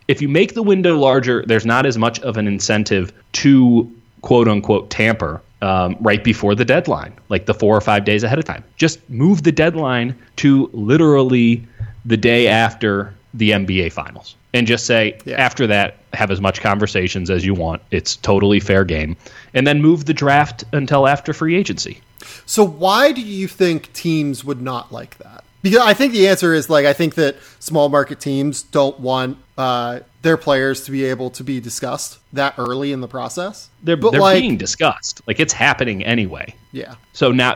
if you make the window larger, there's not as much of an incentive to quote unquote tamper um, right before the deadline, like the four or five days ahead of time. Just move the deadline to literally the day after the NBA finals. And just say, Yeah. after that, have as much conversations as you want. It's totally fair game. And then move the draft until after free agency. So why do you think teams would not like that? Because I think the answer is like I think that small market teams don't want uh, their players to be able to be discussed that early in the process. They're, but they're like, being discussed. Like it's happening anyway. yeah, So now,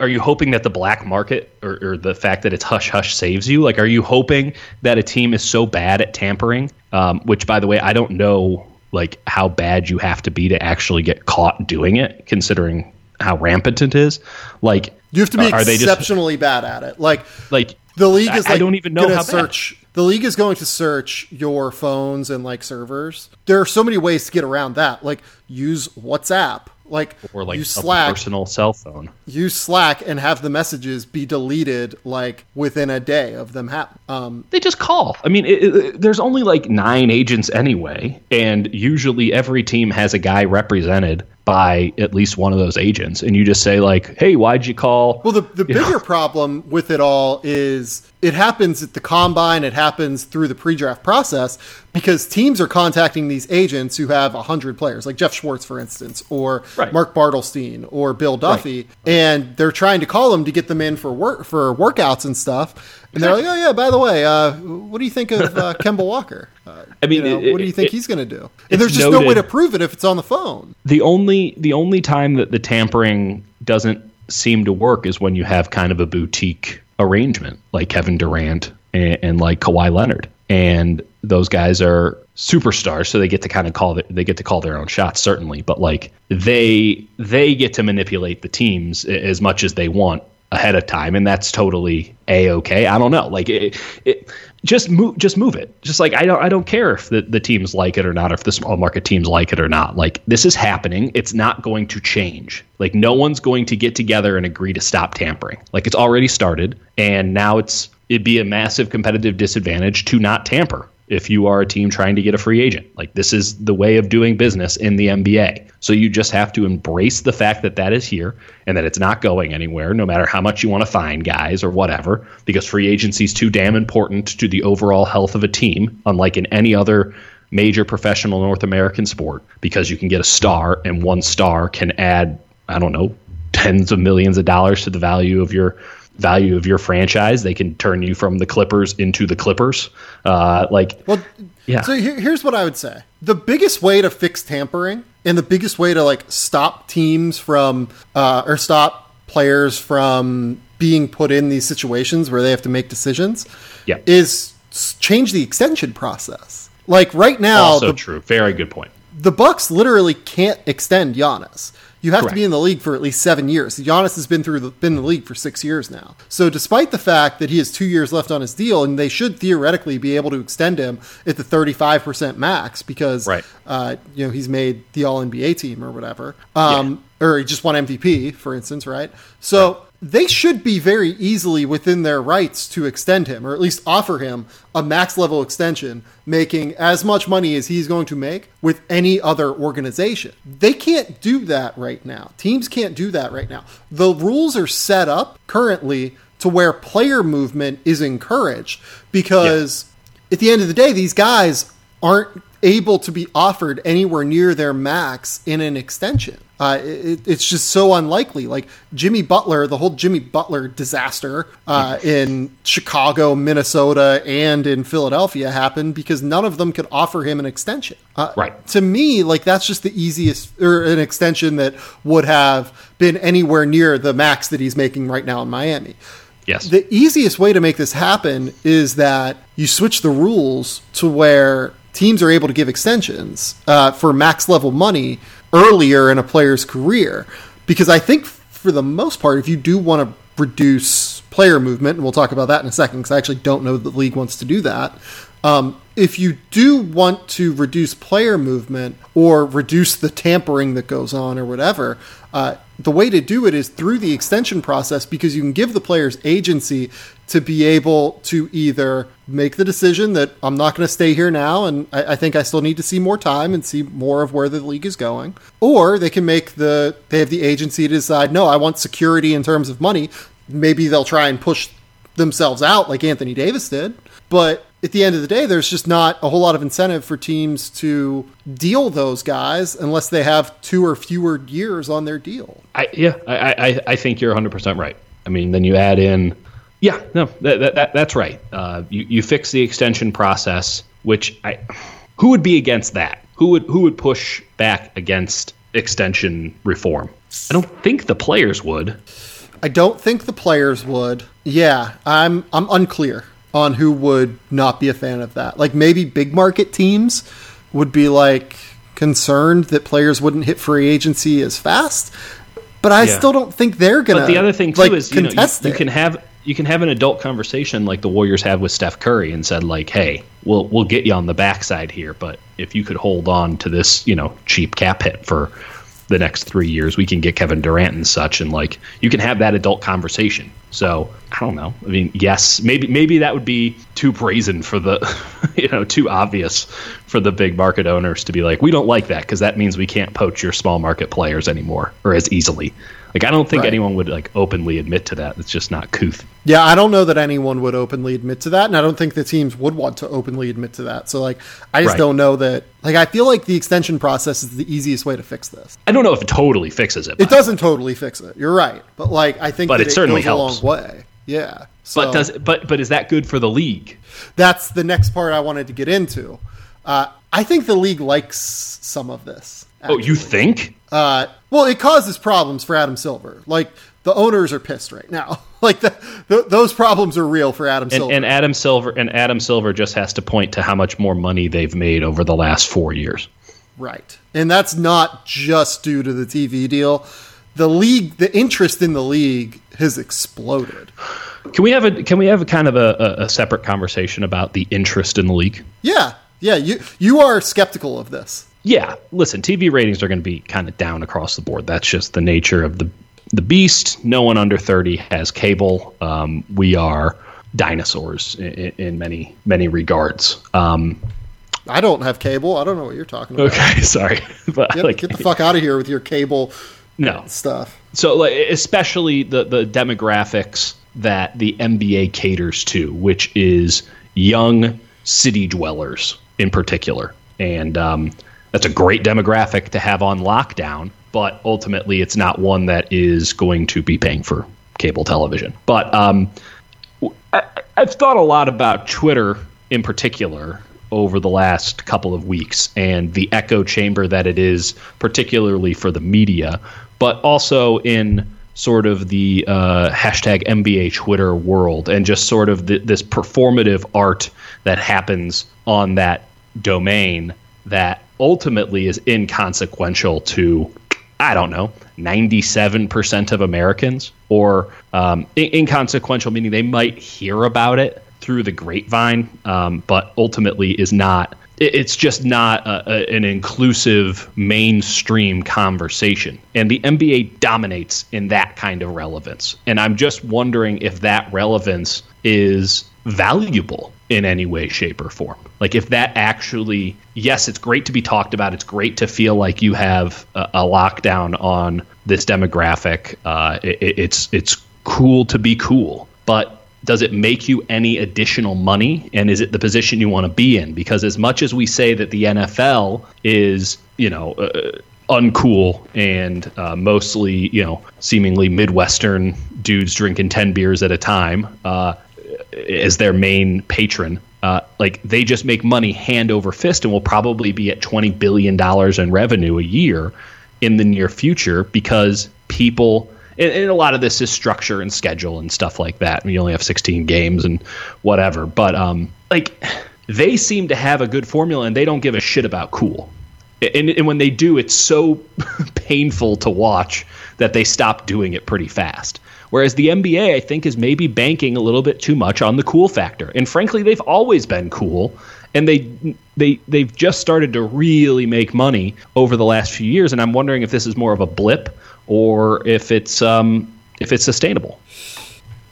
are you hoping that the black market or, or the fact that it's hush hush saves you? Like, are you hoping that a team is so bad at tampering? Um, which, by the way, I don't know like how bad you have to be to actually get caught doing it, considering how rampant it is. Like, you have to be are they just exceptionally bad at it. Like like the league is I- like I don't even know how bad. search. The league is going to search your phones and like servers. There are so many ways to get around that. Like use WhatsApp. Like or like use a Slack. personal cell phone? use Slack and have the messages be deleted like within a day of them happen. Um, They just call. I mean, it, it, there's only like nine agents anyway, and usually every team has a guy represented by at least one of those agents, and you just say like, "Hey, why'd you call?" well, the the You know? bigger problem with it all is it happens at the combine. It happens through the pre-draft process because teams are contacting these agents who have hundred players, like Jeff Schwartz, for instance, or Right. Mark Bartelstein or Bill Duffy, and they're trying to call them to get them in for work for workouts and stuff. And they're like, "Oh yeah, by the way, uh, what do you think of uh, Kemba Walker? Uh, I mean, you know, it- what do you think it- he's going to do?" And there's just no way to prove it if it's on the phone. the only the only time that the tampering doesn't seem to work is when you have kind of a boutique arrangement like Kevin Durant and, and like Kawhi Leonard and those guys are superstars so they get to kind of call the, they get to call their own shots certainly but like they they get to manipulate the teams as much as they want ahead of time and that's totally a-okay. I don't know. Like it, it just move just move it. Just like i don't i don't care if the, the teams like it or not or if the small market teams like it or not. Like this is happening. It's not going to change. Like no one's going to get together and agree to stop tampering. Like it's already started and now it's it'd be a massive competitive disadvantage to not tamper if you are a team trying to get a free agent. Like this is the way of doing business in the NBA. So you just have to embrace the fact that that is here and that it's not going anywhere, no matter how much you want to find guys or whatever, because free agency is too damn important to the overall health of a team, unlike in any other major professional North American sport, because you can get a star and one star can add, I don't know, tens of millions of dollars to the value of your value of your franchise. They can turn you from the Clippers into the Clippers. Uh, like, Well, Yeah. So here, here's what I would say: the biggest way to fix tampering, and the biggest way to like stop teams from uh, or stop players from being put in these situations where they have to make decisions, Yeah. is change the extension process. Like right now, also the, true. Very good point. the Bucks literally can't extend Giannis. You have to be in the league for at least seven years. Giannis has been through the, been in the league for six years now. So, despite the fact that he has two years left on his deal, and they should theoretically be able to extend him at the thirty five percent max because Right. uh, you know he's made the All NBA team or whatever, um, or he just won MVP, for instance, right? So. They should be very easily within their rights to extend him, or at least offer him a max level extension, making as much money as he's going to make with any other organization. They can't do that right now. Teams can't do that right now. The rules are set up currently to where player movement is encouraged because at the end of the day, these guys aren't able to be offered anywhere near their max in an extension. Uh, it, it's just so unlikely. Like Jimmy Butler, the whole Jimmy Butler disaster uh, in Chicago, Minnesota, and in Philadelphia happened because none of them could offer him an extension. Uh, Right. To me, like that's just the easiest, or an extension that would have been anywhere near the max that he's making right now in Miami. Yes. The easiest way to make this happen is that you switch the rules to where teams are able to give extensions uh, for max level money earlier in a player's career. Because I think for the most part, if you do want to reduce player movement, and we'll talk about that in a second, because I actually don't know that the league wants to do that. Um, if you do want to reduce player movement or reduce the tampering that goes on or whatever, uh, the way to do it is through the extension process because you can give the players agency to be able to either make the decision that I'm not going to stay here now and I, I think I still need to see more time and see more of where the league is going, or they can make the they have the agency to decide no, I want security in terms of money. Maybe they'll try and push themselves out like Anthony Davis did. But at the end of the day, there's just not a whole lot of incentive for teams to deal those guys unless they have two or fewer years on their deal. I, yeah, I, I, I think you're 100% right. I mean, then you add in, yeah, no, that, that, that that's right. Uh, you, you fix the extension process, which I, who would be against that? Who would who would push back against extension reform? I don't think the players would. I don't think the players would. Yeah, I'm I'm unclear on who would not be a fan of that. Like maybe big market teams would be like concerned that players wouldn't hit free agency as fast. But I Yeah. still don't think they're gonna. But the other thing too like, is you know you, you can have you can have an adult conversation like the Warriors have with Steph Curry and said like, hey, we'll we'll get you on the backside here, but if you could hold on to this you know cheap cap hit for the next three years, we can get Kevin Durant and such, and like you can have that adult conversation. So I don't know. I mean, yes, maybe maybe that would be too brazen for the, you know, too obvious for the big market owners to be like, we don't like that because that means we can't poach your small market players anymore or as easily. Like I don't think Right. anyone would like openly admit to that. It's just not couth. Yeah, I don't know that anyone would openly admit to that, and I don't think the teams would want to openly admit to that. So, like, I just Right. don't know that. Like, I feel like the extension process is the easiest way to fix this. I don't know if it totally fixes it. It doesn't totally fix it. You're right, but like, I think But that it certainly goes helps. a long way. Yeah, so But does but but is that good for the league? that's the next part I wanted to get into. Uh, I think the league likes some of this. Oh, you think? Uh, well, it causes problems for Adam Silver. Like the owners are pissed right now. like the, th those problems are real for Adam And, Silver. and Adam Silver and Adam Silver just has to point to how much more money they've made over the last four years. Right. And that's not just due to the TV deal. The league, the interest in the league has exploded. Can we have a can we have a kind of a, a, a separate conversation about the interest in the league? Yeah. Yeah. You, you are skeptical of this. Yeah, listen, TV ratings are going to be kind of down across the board. That's just the nature of the the beast. No one under thirty has cable. Um, we are dinosaurs in, in many many regards. Um, I don't have cable. I don't know what you're talking about. okay, sorry, but Get, like get the fuck out of here with your cable no, stuff. so like, especially the the demographics that the NBA caters to, which is young city dwellers in particular, and um, that's a great demographic to have on lockdown. But ultimately, it's not one that is going to be paying for cable television. But um, I, I've thought a lot about Twitter in particular over the last couple of weeks and the echo chamber that it is, particularly for the media, but also in sort of the uh, hashtag NBA Twitter world and just sort of the, this performative art that happens on that domain that ultimately is inconsequential to I don't know, 97% of Americans, or um, in- inconsequential, meaning they might hear about it through the grapevine, um, but ultimately is not. it- It's just not a, a, an inclusive mainstream conversation. And the NBA dominates in that kind of relevance. And I'm just wondering if that relevance is valuable in any way, shape, or form. Like if that actually, yes, it's great to be talked about. It's great to feel like you have a, a lockdown on this demographic. Uh, it, it's it's cool to be cool, but does it make you any additional money? And is it the position you want to be in? Because as much as we say that the NFL is, you know. Uh, uncool and uh, mostly you know seemingly midwestern dudes drinking 10 beers at a time uh, as their main patron uh, like they just make money hand over fist and will probably be at 20 billion dollars in revenue a year in the near future because people and, and, a lot of this is structure and schedule and stuff like that. We only have 16 games and whatever, but um, like they seem to have a good formula and they don't give a shit about cool. And, and when they do, it's so painful to watch that they stop doing it pretty fast. Whereas the NBA, I think, is maybe banking a little bit too much on the cool factor. And frankly, they've always been cool, and they they they've just started to really make money over the last few years. And I'm wondering if this is more of a blip or if it's um, if it's sustainable.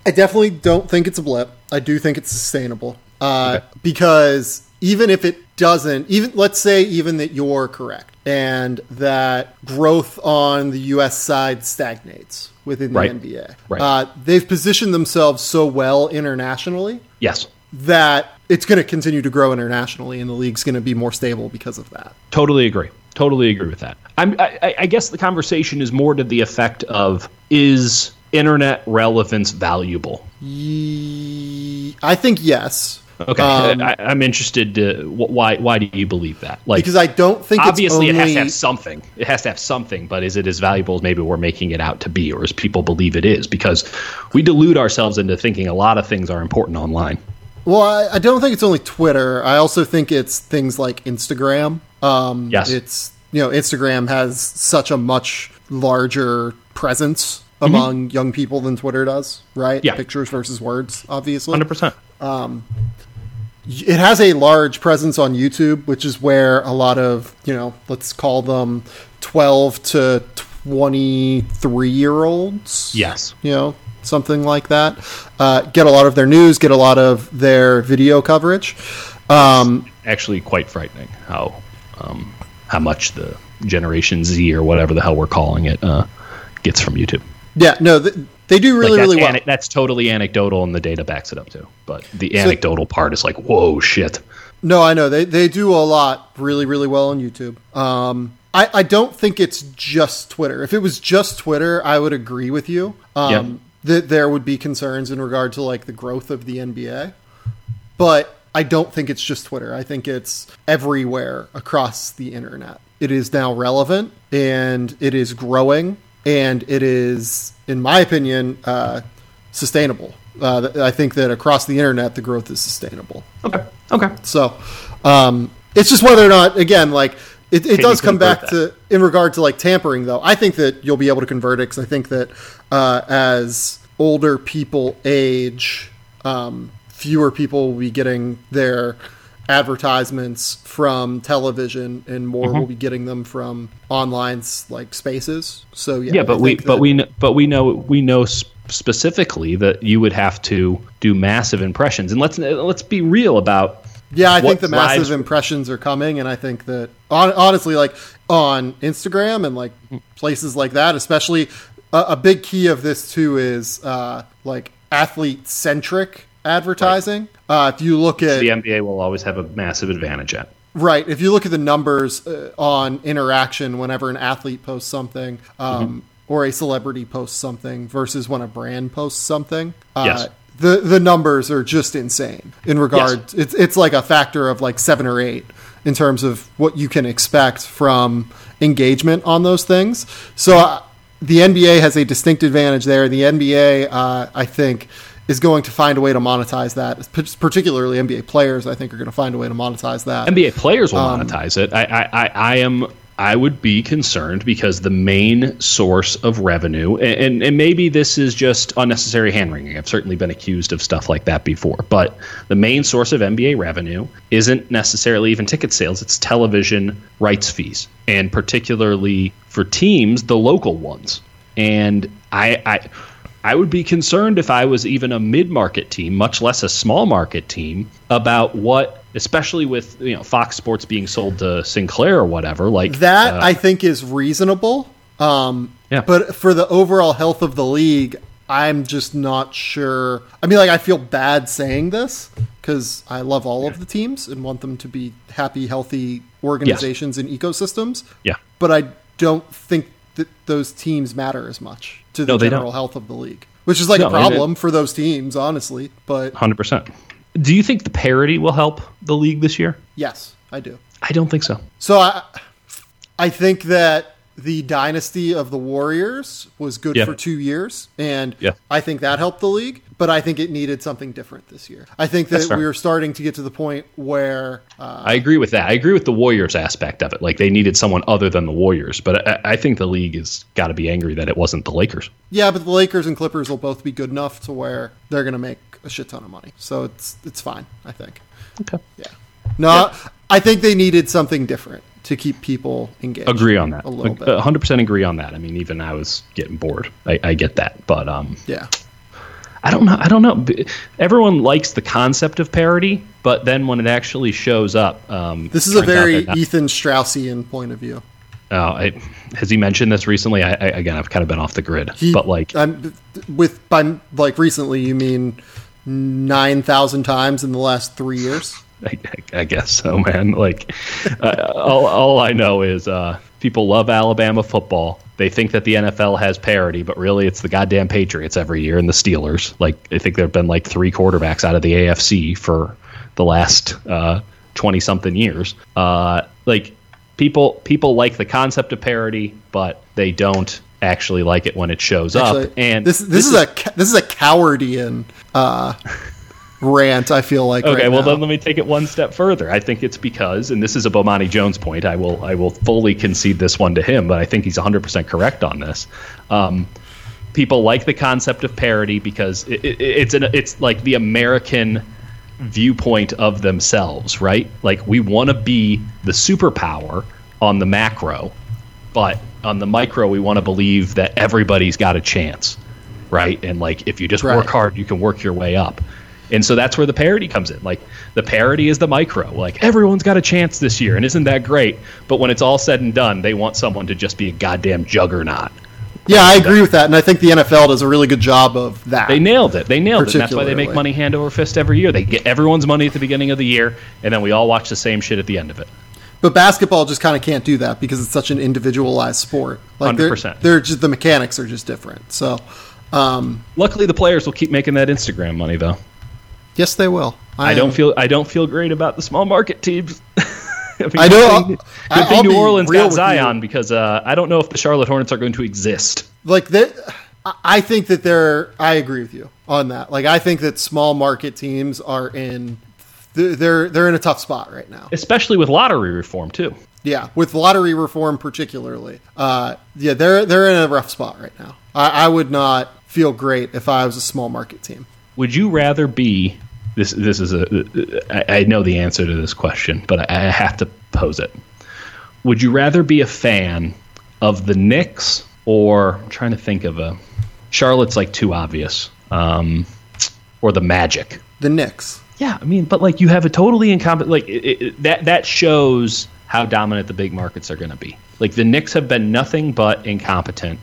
I definitely don't think it's a blip. I do think it's sustainable uh, okay. because even if it doesn't, even let's say even that you're correct and that growth on the U.S. side stagnates within the right. NBA, right. Uh, they've positioned themselves so well internationally. Yes, that it's going to continue to grow internationally, and the league's going to be more stable because of that. Totally agree. Totally agree with that. I, I guess the conversation is more to the effect of is internet relevance valuable? I think yes. Okay, um, I, am interested. To, why? Why do you believe that? Like, because I don't think obviously only... it has to have something. It has to have something, but is it as valuable as maybe we're making it out to be, or as people believe it is? Because we delude ourselves into thinking a lot of things are important online. Well, I, I don't think it's only Twitter. I also think it's things like Instagram. Um, yes, it's you know Instagram has such a much larger presence mm-hmm. among mm-hmm. young people than Twitter does, right? Yeah, pictures versus words, obviously. Hundred percent. Um, it has a large presence on YouTube, which is where a lot of you know, let's call them twelve to twenty-three year olds. Yes, you know, something like that. Uh, get a lot of their news, get a lot of their video coverage. Um, actually, quite frightening how um, how much the Generation Z or whatever the hell we're calling it uh, gets from YouTube. Yeah, no, they do really, like really well. that's totally anecdotal, and the data backs it up too. But the so, anecdotal part is like, whoa, shit. No, I know they they do a lot really, really well on YouTube. Um, I I don't think it's just Twitter. If it was just Twitter, I would agree with you. Um, yeah. That there would be concerns in regard to like the growth of the NBA, but I don't think it's just Twitter. I think it's everywhere across the internet. It is now relevant and it is growing and it is, in my opinion, uh, sustainable. Uh, I think that across the internet, the growth is sustainable. Okay. Okay. So um, it's just whether or not, again, like it, it does come back that? to in regard to like tampering, though. I think that you'll be able to convert it because I think that uh, as older people age, um, fewer people will be getting their advertisements from television and more mm-hmm. will be getting them from online like spaces so yeah yeah but we but we but we know we know specifically that you would have to do massive impressions and let's let's be real about yeah i think the massive drives... impressions are coming and i think that honestly like on instagram and like mm-hmm. places like that especially a, a big key of this too is uh like athlete centric advertising. Right. Uh, if you look at the NBA, will always have a massive advantage at. Right. If you look at the numbers uh, on interaction whenever an athlete posts something, um, mm-hmm. or a celebrity posts something, versus when a brand posts something, uh, yes. the the numbers are just insane. In regard, yes. it's it's like a factor of like seven or eight in terms of what you can expect from engagement on those things. So. Uh, the NBA has a distinct advantage there. The NBA, uh, I think, is going to find a way to monetize that. Particularly NBA players, I think, are going to find a way to monetize that. NBA players will um, monetize it. I, I, I am. I would be concerned because the main source of revenue, and, and maybe this is just unnecessary hand wringing. I've certainly been accused of stuff like that before, but the main source of NBA revenue isn't necessarily even ticket sales, it's television rights fees, and particularly for teams, the local ones. And I, I I would be concerned if I was even a mid-market team, much less a small market team, about what, especially with you know Fox Sports being sold to Sinclair or whatever. Like that, uh, I think is reasonable. Um, yeah. But for the overall health of the league, I'm just not sure. I mean, like I feel bad saying this because I love all yeah. of the teams and want them to be happy, healthy organizations yes. and ecosystems. Yeah. But I don't think those teams matter as much to the No, general don't. health of the league, which is like No, a problem for those teams, honestly. But Hundred percent. Do you think the parity will help the league this year? yes, I do. I don't think so. So I, I think that the dynasty of the Warriors was good Yeah. for two years, and Yeah. I think that helped the league. But I think it needed something different this year. I think that we were starting to get to the point where, uh, I agree with that. I agree with the Warriors aspect of it. Like they needed someone other than the Warriors, but I, I think the league has got to be angry that it wasn't the Lakers. yeah, but the Lakers and Clippers will both be good enough to where they're going to make a shit ton of money. So it's it's fine. I think. Okay. Yeah. No, I think they needed something different to keep people engaged. Agree on that. a little bit. Hundred percent agree on that. I mean, even I was getting bored. I, I get that, but um, Yeah. I don't know. I don't know. Everyone likes the concept of parody, but then when it actually shows up, um, This is a very not- Ethan Straussian point of view. Oh, I, has he mentioned this recently? I, I, again, I've kind of been off the grid, He, but like, I'm, with by like recently, you mean nine thousand times in the last three years? I, I guess so, man. Like, uh, all, all I know is uh, people love Alabama football. They think that the NFL has parity, but really it's the goddamn Patriots every year and the Steelers. Like, I think there have been like three quarterbacks out of the AFC for the last twenty something years. Uh, like, people people like the concept of parity, but they don't actually like it when it shows Actually, up. And this this, is, a this is a Cowherdian uh, rant. I feel like Okay, right well now. then let me take it one step further. I think it's because, and this is a Bomani Jones point. I will I will fully concede this one to him, but I think he's 100 percent correct on this. Um, people like the concept of parody because it, it, it's an it's like the American viewpoint of themselves, right? Like we want to be the superpower on the macro, but on the micro, we want to believe that everybody's got a chance, right? And like if you just Right. work hard, you can work your way up. And so that's where the parody comes in. Like the parody is the micro. Like everyone's got a chance this year, and isn't that great? But when it's all said and done, they want someone to just be a goddamn juggernaut. yeah, I agree with that, and I think the NFL does a really good job of that. They nailed it. They nailed it. And that's why they make money hand over fist every year. They get everyone's money at the beginning of the year, and then we all watch the same shit at the end of it. But basketball just kind of can't do that because it's such an individualized sport. Like they're, they're just the mechanics are just different. So, um, Luckily, the players will keep making that Instagram money, though. Yes, they will. I don't am- feel I don't feel great about the small market teams. I, mean, I know- Good thing, I- good thing New Orleans got Zion you. because uh, I don't know if the Charlotte Hornets are going to exist. like they I- I think that they're I agree with you on that. Like I think that small market teams are in they're they're, they're in a tough spot right now. especially with lottery reform too. Yeah, with lottery reform particularly. Uh, yeah, they're they're in a rough spot right now. I, I would not feel great if I was a small market team. Would you rather be this? This is a. I, I know the answer to this question, but I, I have to pose it. Would you rather be a fan of the Knicks or I'm trying to think of a Charlotte's like too obvious, um, or the Magic? The Knicks. Yeah, I mean, but like you have a totally incompetent like it, it, that. That shows how dominant the big markets are going to be. Like the Knicks have been nothing but incompetent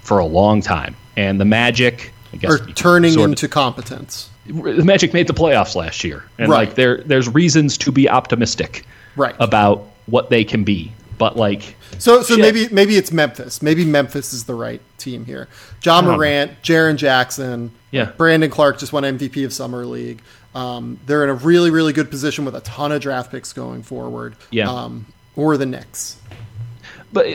for a long time, and the Magic, I guess, Are turning sort of- into competence. The Magic made the playoffs last year, and Right. like there, there's reasons to be optimistic Right. about what they can be. But like, So so Shit. maybe maybe it's Memphis. Maybe Memphis is the right team here. John don't Morant, Jaren Jackson, Yeah. Brandon Clarke just won MVP of summer league. Um, they're in a really really good position with a ton of draft picks going forward. Yeah. Um, or the Knicks. But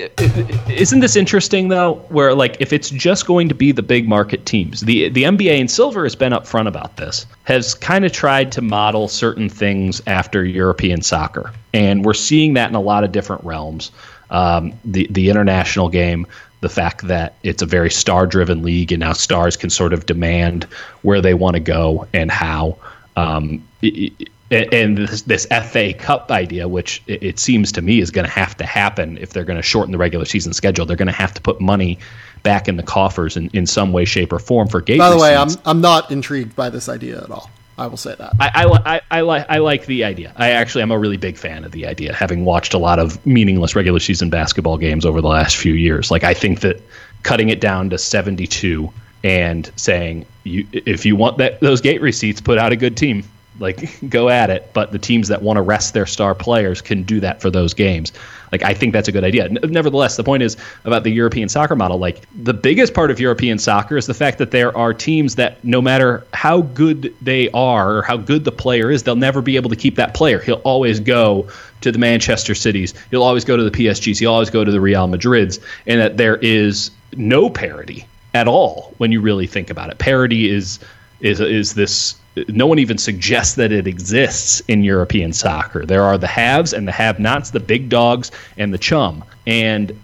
isn't this interesting though? Where like, if it's just going to be the big market teams, the the NBA and Silver has been upfront about this, has kind of tried to model certain things after European soccer, and we're seeing that in a lot of different realms. Um, the the international game, the fact that it's a very star driven league, and now stars can sort of demand where they want to go and how. Um, i- and this, this FA Cup idea, which it, it seems to me is going to have to happen if they're going to shorten the regular season schedule, they're going to have to put money back in the coffers in, in some way, shape, or form for gate By the way, I'm. I'm not intrigued by this idea at all. I will say that. I, I, I, I, like, I like the idea. I actually I'm a really big fan of the idea, having watched a lot of meaningless regular season basketball games over the last few years. Like, I think that cutting it down to 72 and saying, you, if you want that those gate receipts, put out a good team. Like go at it. But the teams that want to rest their star players can do that for those games. Like I think that's a good idea. Nevertheless, the point is about the European soccer model. Like the biggest part of European soccer is the fact that there are teams that no matter how good they are or how good the player is, they'll never be able to keep that player. He'll always go to the Manchester Cities. He'll always go to the PSGs. He'll always go to the Real Madrids, and that there is no parity at all when you really think about it. Parity is is is this no one even suggests that it exists in European soccer. There are the haves and the have-nots, the big dogs and the chum. And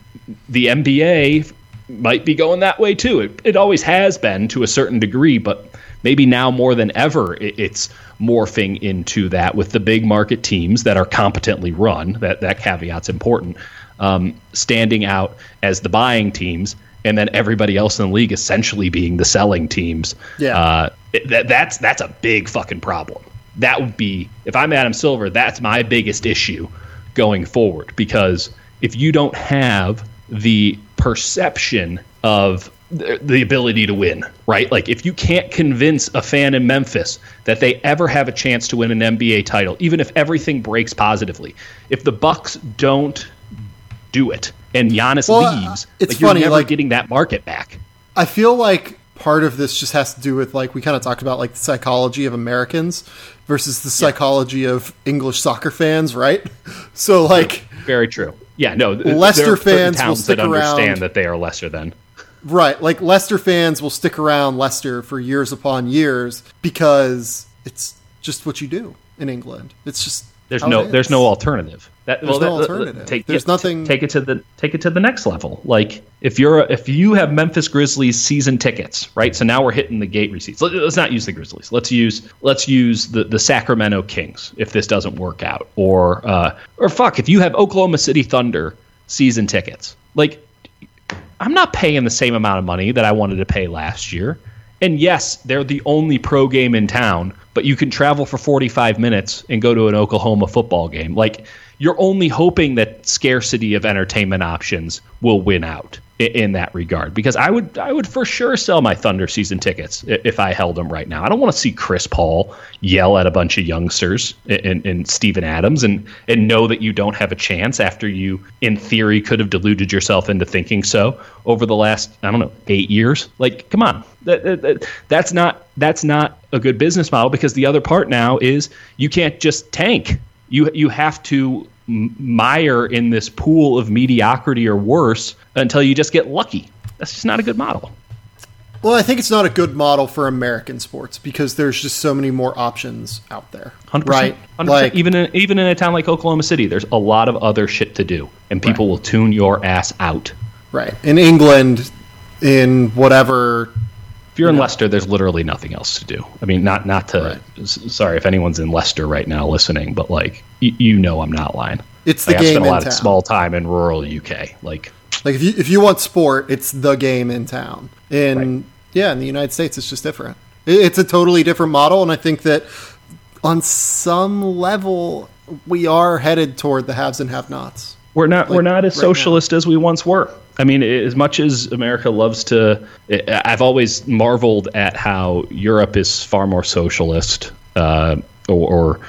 the NBA might be going that way too. It, it always has been to a certain degree, but maybe now more than ever, it, it's morphing into that with the big market teams that are competently run. That that caveat's important. Um, standing out as the buying teams and then everybody else in the league essentially being the selling teams. Yeah, uh, that, that's that's a big fucking problem. That would be if I'm Adam Silver, that's my biggest issue going forward because if you don't have the perception of the ability to win, right? Like if you can't convince a fan in Memphis that they ever have a chance to win an NBA title, even if everything breaks positively, if the Bucks don't do it and Giannis well, leaves, it's like funny, you're never like, getting that market back. I feel like part of this just has to do with like we kind of talked about like the psychology of Americans versus the psychology yeah. of English soccer fans, right? So like very true. Yeah, no. Leicester fans will stick that around. Understand that they are lesser than. Right, like Leicester fans will stick around Leicester for years upon years because it's just what you do in England. It's just there's no there's no alternative. That, there's well, no that, alternative. Take, there's yeah, nothing. Take it to the take it to the next level. Like if you're if you have Memphis Grizzlies season tickets, right? So now we're hitting the gate receipts. Let, us not use the Grizzlies. Let's use let's use the the Sacramento Kings if this doesn't work out, or uh, or fuck if you have Oklahoma City Thunder season tickets. Like I'm not paying the same amount of money that I wanted to pay last year. And yes, they're the only pro game in town, but you can travel for 45 minutes and go to an Oklahoma football game. Like you're only hoping that scarcity of entertainment options will win out in that regard because I would I would for sure sell my Thunder season tickets if I held them right now. I don't want to see Chris Paul yell at a bunch of youngsters and, and Steven Adams and and know that you don't have a chance after you in theory could have deluded yourself into thinking so over the last I don't know 8 years. Like come on. That, that, that's not that's not a good business model because the other part now is you can't just tank. You you have to mire in this pool of mediocrity or worse until you just get lucky. That's just not a good model. Well, I think it's not a good model for American sports because there's just so many more options out there. 100%, right? 100%. Like even in, even in a town like Oklahoma City, there's a lot of other shit to do, and people right. will tune your ass out. Right. In England, in whatever if you're in Leicester, there's literally nothing else to do. I mean, not not to. Right. Sorry if anyone's in Leicester right now listening, but like y- you know, I'm not lying. It's the like, game. I've spent a lot town. of small time in rural UK. Like, like if you if you want sport, it's the game in town. In right. yeah, in the United States, it's just different. It, it's a totally different model, and I think that on some level, we are headed toward the haves and have-nots. We're not. Like, we're not as right socialist now. as we once were. I mean, as much as America loves to, I've always marveled at how Europe is far more socialist, uh, or, or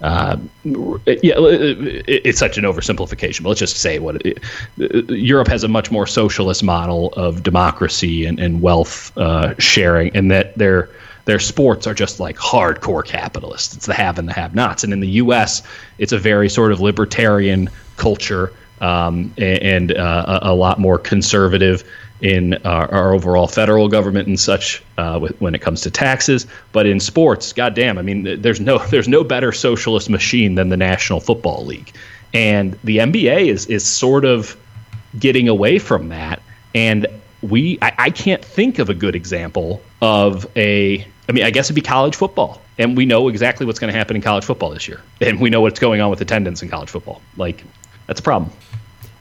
uh, yeah, it's such an oversimplification. But let's just say what it, Europe has a much more socialist model of democracy and, and wealth uh, sharing, and that their their sports are just like hardcore capitalists. It's the have and the have-nots. And in the U.S., it's a very sort of libertarian culture um, and, uh, a, lot more conservative in our, our, overall federal government and such uh, with, when it comes to taxes. But in sports, goddamn, I mean, there's no there's no better socialist machine than the National Football League, and the NBA is is sort of getting away from that. And we, I, I can't think of a good example of a. I mean, I guess it'd be college football and we know exactly what's going to happen in college football this year, and we know what's going on with attendance in college football. Like, that's a problem.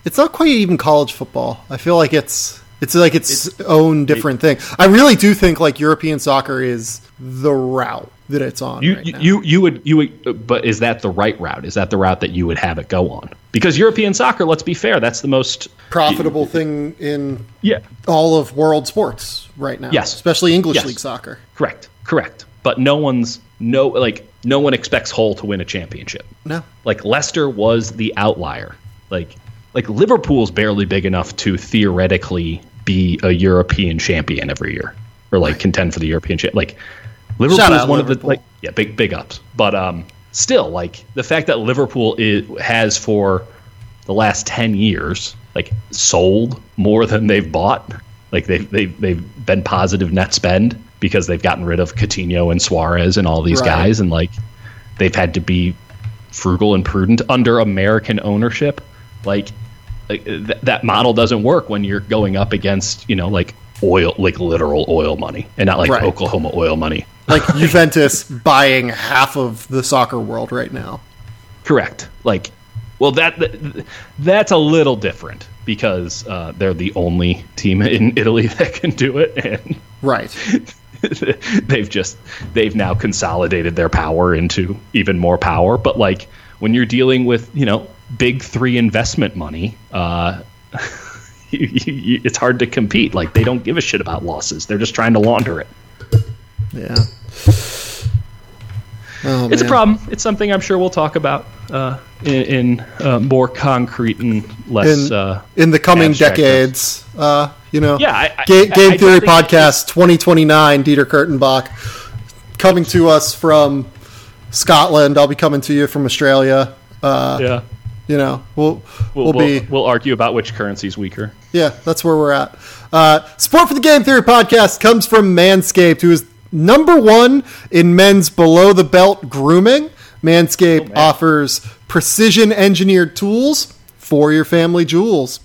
It's not quite even college football. I feel like it's it's like its, its own different it, thing. I really do think like European soccer is the route that it's on. You right you you would you would, but is that the right route? Is that the route that you would have it go on? Because European soccer, let's be fair, that's the most profitable thing in yeah all of world sports right now. Yes, especially English yes. league soccer. Correct, correct. But no one's no like no one expects Hull to win a championship. No. Like Leicester was the outlier. Like like Liverpool's barely big enough to theoretically be a European champion every year or like contend for the European champ. Like Liverpool out one of the like yeah big big ups. But um still like the fact that Liverpool is, has for the last 10 years like sold more than they've bought like they've, they've, they've been positive net spend because they've gotten rid of Coutinho and Suarez and all these Right. guys and like they've had to be frugal and prudent under American ownership like th- that model doesn't work when you're going up against you know like oil like literal oil money and not like Right. Oklahoma oil money Like Juventus buying half of the soccer world right now. Correct. Like, well, that, that that's a little different because uh, they're the only team in Italy that can do it, and Right. they've just they've now consolidated their power into even more power. But like when you're dealing with you know big three investment money, uh, you, you, you, it's hard to compete. Like they don't give a shit about losses; they're just trying to launder it. Yeah. Oh, It's a problem. It's something I'm sure we'll talk about uh, in, in uh, more concrete and less. In- uh, in the coming decades. Uh, you know, Yeah, I- I- Ga- Game I Theory Podcast 2029, Dieter Kurtenbach, coming to us from Scotland. I'll be coming to you from Australia. Uh, yeah, You know, we'll we'll, we'll, be we'll argue about which currency's weaker. yeah, that's where we're at. Uh, support for the Game Theory Podcast comes from Manscaped, who is number one in men's below the belt grooming. Manscaped man. offers precision engineered tools for your family jewels.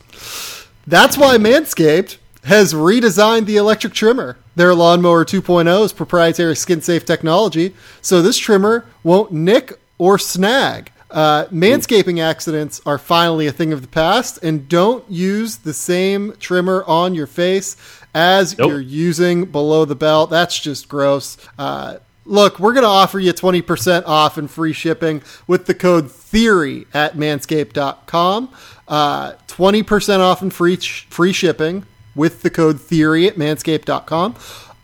That's why Manscaped has redesigned the electric trimmer. Their Lawnmower 2.0's proprietary skin safe technology, so this trimmer won't nick or snag. Uh, manscaping accidents are finally a thing of the past, and don't use the same trimmer on your face as Nope. you're using below the belt. That's just gross. Uh, look, we're going to offer you 20% off and free shipping with the code THEORY at manscaped.com. Uh, 20% off and free, free shipping with the code THEORY at manscaped.com.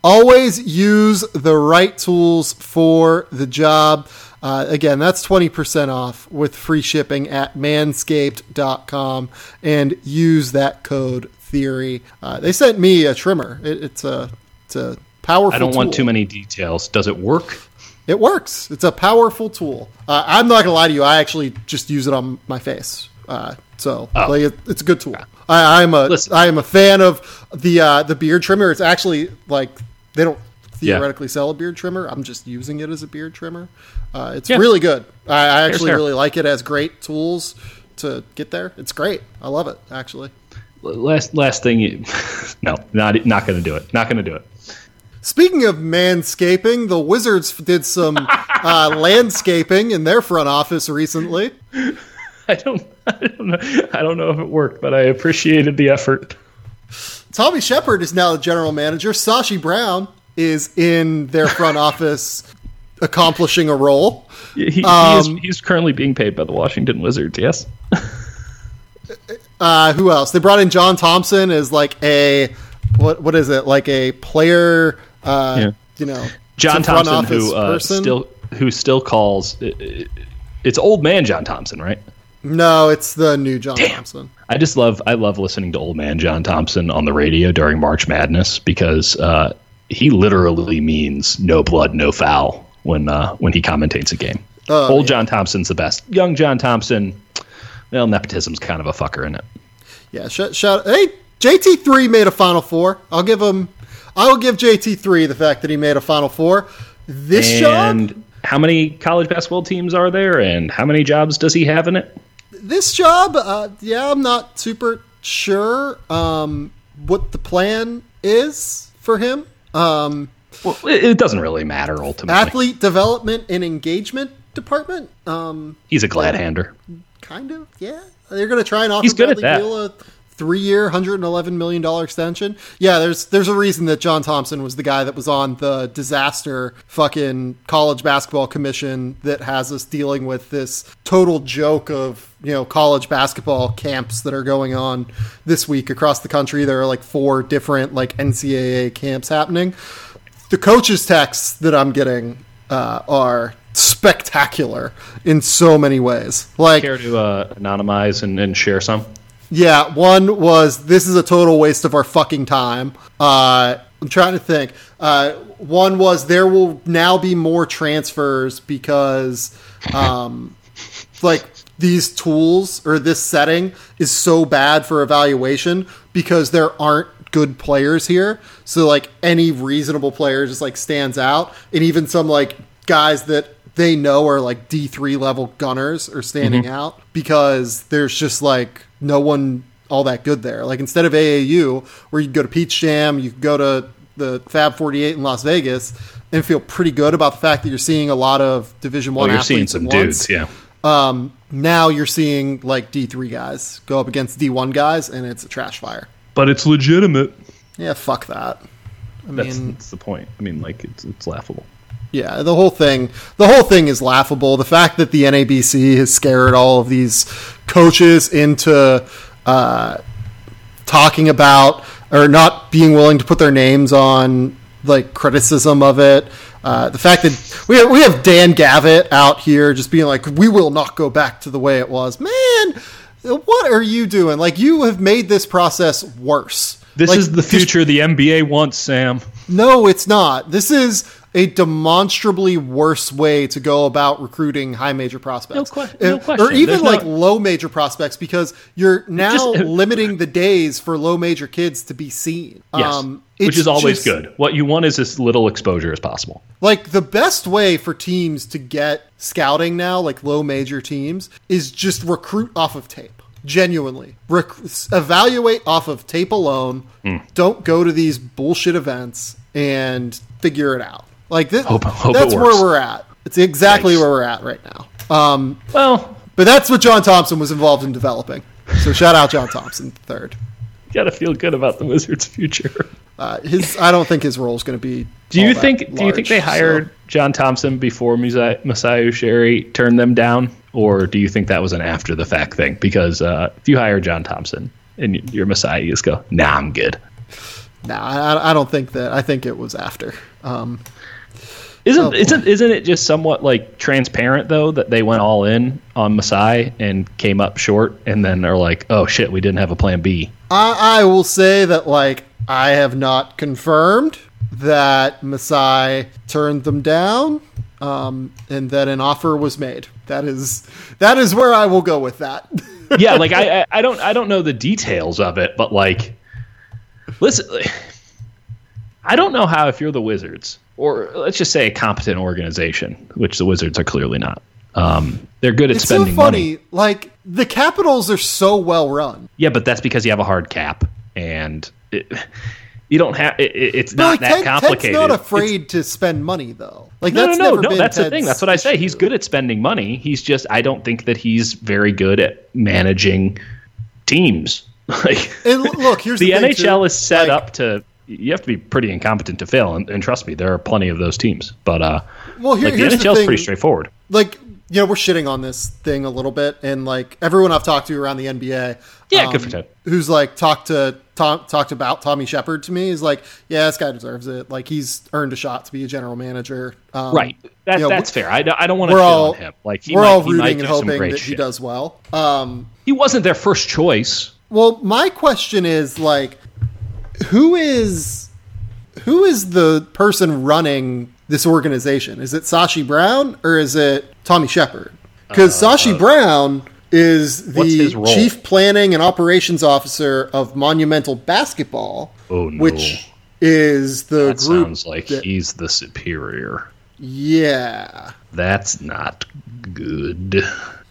Always use the right tools for the job. Uh, again, that's 20% off with free shipping at manscaped.com and use that code theory. Uh, they sent me a trimmer. It, it's a it's a powerful. Tool. I don't want too many details. Does it work? It works. It's a powerful tool. Uh, I'm not gonna lie to you. I actually just use it on my face. Uh, so Oh. like, it, it's a good tool. I, I'm a. I am a fan of the uh, the beard trimmer. It's actually like they don't theoretically sell a beard trimmer. I'm just using it as a beard trimmer. Uh, it's Yeah. really good. I, I actually really like it. as great tools to get there. It's great. I love it actually. Last last thing, you, no, not not going to do it. Not going to do it. Speaking of manscaping, the Wizards did some uh, landscaping in their front office recently. I don't. I don't know. I don't know if it worked, but I appreciated the effort. Tommy Sheppard is now the general manager. Sashi Brown is in their front office accomplishing a role. He, he Um, is, he's currently being paid by the Washington Wizards. Yes. Uh, who else? They brought in John Thompson as like a what what is it? Like a player uh, Yeah. you know, John some front Thompson, office who uh, person? still who still calls. it- it- It's old man John Thompson, right? No, it's the new John Thompson. I just love I love listening to old man John Thompson on the radio during March Madness because uh, he literally means no blood, no foul when uh, when he commentates a game. Oh, old yeah. John Thompson's the best. Young John Thompson, well, nepotism's kind of a fucker in it. Yeah, shout, shout hey, JT3 made a final four. I'll give him I will give JT3 the fact that he made a final four. This job how many college basketball teams are there, and how many jobs does he have in it? this job, uh, yeah, I'm not super sure um, what the plan is for him. Um, Well, it, doesn't really matter ultimately. athlete development and engagement department. Um, He's a glad hander. kind of, yeah. They're going to try and offer He's good at that. Beal a three-year, hundred and eleven million dollar extension. Yeah, there's there's a reason that John Thompson was the guy that was on the disaster fucking college basketball commission that has us dealing with this total joke of you know college basketball camps that are going on this week across the country. There are like four different like NCAA camps happening. The coaches' texts that I'm getting uh, are spectacular in so many ways. Like, Care to uh, anonymize and, and share some? yeah, one was this is a total waste of our fucking time. Uh, I'm trying to think. Uh, one was there will now be more transfers because, um, like these tools or this setting is so bad for evaluation because there aren't good players here. So like any reasonable player just like stands out, and even some like guys that they know are like D three level gunners are standing mm-hmm. out because there's just like no one all that good there. Like instead of AAU, where you go to Peach Jam, you can go to the Fab 48 in Las Vegas and feel pretty good about the fact that you're seeing a lot of Division One Well, you're seeing some dudes, yeah. Um, now you're seeing like D3 guys go up against D1 guys, and it's a trash fire. But it's legitimate. Yeah, fuck that. I That's, mean, that's the point. I mean, like it's it's laughable. yeah, the whole thing, the whole thing is laughable. The fact that the NABC has scared all of these coaches into uh, talking about or not being willing to put their names on like criticism of it. Uh, the fact that we have, we have Dan Gavitt out here just being like, we will not go back to the way it was. Man, what are you doing? Like, you have made this process worse. This Like, is the future the NBA wants, Sam. no, it's not. This is a demonstrably worse way to go about recruiting high major prospects. No que- no Uh, question. Or even There's no- like low major prospects because you're now Just- limiting the days for low major kids to be seen. Yes, Um, which is always just- good. What you want is as little exposure as possible. Like the best way for teams to get scouting now, like low major teams, is just recruit off of tape. Genuinely, Rec- evaluate off of tape alone. Hmm. Don't go to these bullshit events and figure it out. Like this, Hope- hope that's where we're at. It's exactly Yikes. where we're at right now. Um, Well, but that's what John Thompson was involved in developing. So shout out John Thompson third. you gotta feel good about the Wizards' future. Uh, his, I don't think his role is going to be. Do you think? Do you think large, they so- hired John Thompson before Masai, Masai Ujiri turned them down, or do you think that was an after the fact thing? Because uh, if you hire John Thompson and your you just go, "Nah, I'm good." No, I, I don't think that. I think it was after. Um, Isn't Oh, isn't isn't it just somewhat like transparent though that they went all in on Masai and came up short, and then are like, "Oh shit, we didn't have a plan B." I, I will say that like I have not confirmed that Masai turned them down, um, and that an offer was made. That is that is where I will go with that. yeah, like I, I I don't I don't know the details of it, but like, listen, I don't know how if you're the Wizards or let's just say a competent organization, which the Wizards are clearly not. Um, they're good at spending. it's so funny. money. Like the Capitals are so well run. Yeah, but that's because you have a hard cap and it, you don't have. It, it- it's No, not like that Ted, complicated. Ted's not It's- afraid to spend money though. Like no, that's no, no, no. That's the thing. That's what I say. He's good at spending money. He's just. I don't think that he's very good at managing teams. Like And look, here's the the, NHL too. is set Like, up to. You have to be pretty incompetent to fail, and, and trust me, there are plenty of those teams. But uh, Well, here, like the NHL the is thing. pretty straightforward. like you know we're shitting on this thing a little bit and like everyone i've talked to around the nba Yeah, um, good for Ted. who's like talked to Tom, talked about tommy sheppard to me is like yeah this guy deserves it like he's earned a shot to be a general manager um, Right. That, you know, that's fair. I, don't- I don't want to shit all on him. Like he we're might, all he might rooting and hoping that he does well um He wasn't their first choice. well my question is like who is who is the person running this organization is it sashi brown or is it tommy sheppard because sashi brown is Uh, the chief planning and operations officer of monumental basketball Oh, no. which is the That group sounds like that- he's the superior. yeah That's not good.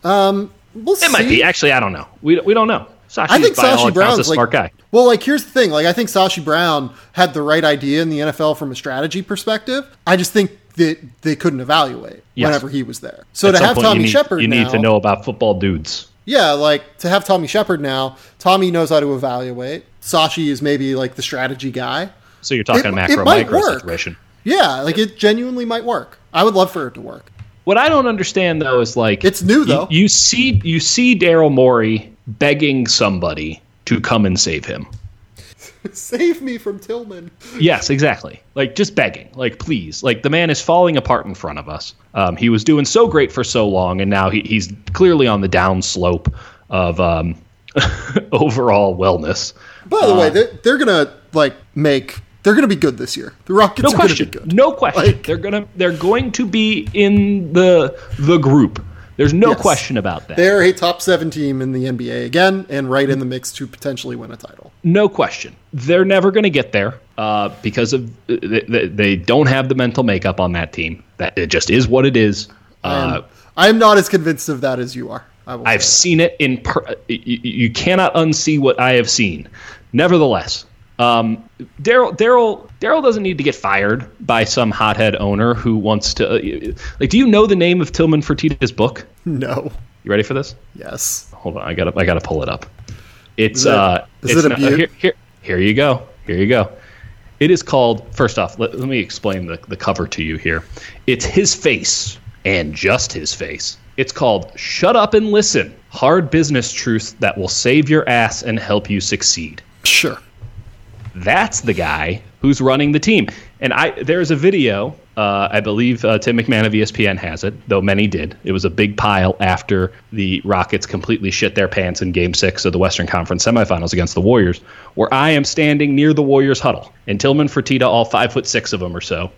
Um, we'll It might be. Actually, I don't know. We, we don't know. Sashi I think Sashi Brown's a smart like, guy. Well, like here's the thing. Like I think Sashi Brown had the right idea in the NFL from a strategy perspective. I just think that they couldn't evaluate Yes. whenever he was there. So At to have point, Tommy Sheppard you now, need to know about football dudes. yeah, like to have Tommy Sheppard now. Tommy knows how to evaluate. Sashi is maybe like the strategy guy. So you're talking It- macro it might micro work. situation. Yeah, like it genuinely might work. I would love for it to work. What I don't understand though is like It's new, though. You, see you see Daryl Morey begging somebody to come and save him. Save me from Tillman. Yes, exactly. Like just begging, like please, like the man is falling apart in front of us. Um, he was doing so great for so long, and now he, he's clearly on the down slope of um, overall wellness. By the way, they're, they're gonna like make. They're gonna be good this year. The Rockets No are question. gonna be good. No question. Like- they're gonna they're going to be in the the group. There's no Yes. question about that. They're a top seven team in the NBA again, and right in the mix to potentially win a title. No question. They're never going to get there uh, because of they, they- don't have the mental makeup on that team. That it just is what it is. Uh, I am not as convinced of that as you are. I will I've seen it in. Per- you cannot unsee what I have seen. Nevertheless, um, Daryl Daryl Daryl doesn't need to get fired by some hothead owner who wants to. Uh, like, do you know the name of Tillman Fertitta's book? no. You ready for this? Yes. Hold on, I gotta I gotta pull it up. It's Is it- uh, is it's it a not- here, here here you go. Here you go. It is called. First off, let, let me explain the the cover to you here. It's his face and just his face. It's called "Shut Up and Listen: Hard Business Truths That Will Save Your Ass and Help You Succeed." Sure. That's the guy who's running the team. And I there's a video. Uh, I believe uh, Tim McMahon of ESPN has it, though many did. It was a big pile after the Rockets completely shit their pants in Game Six of the Western Conference semifinals against the Warriors, where I am standing near the Warriors huddle, and Tillman Fertitta, all five foot six of them or so,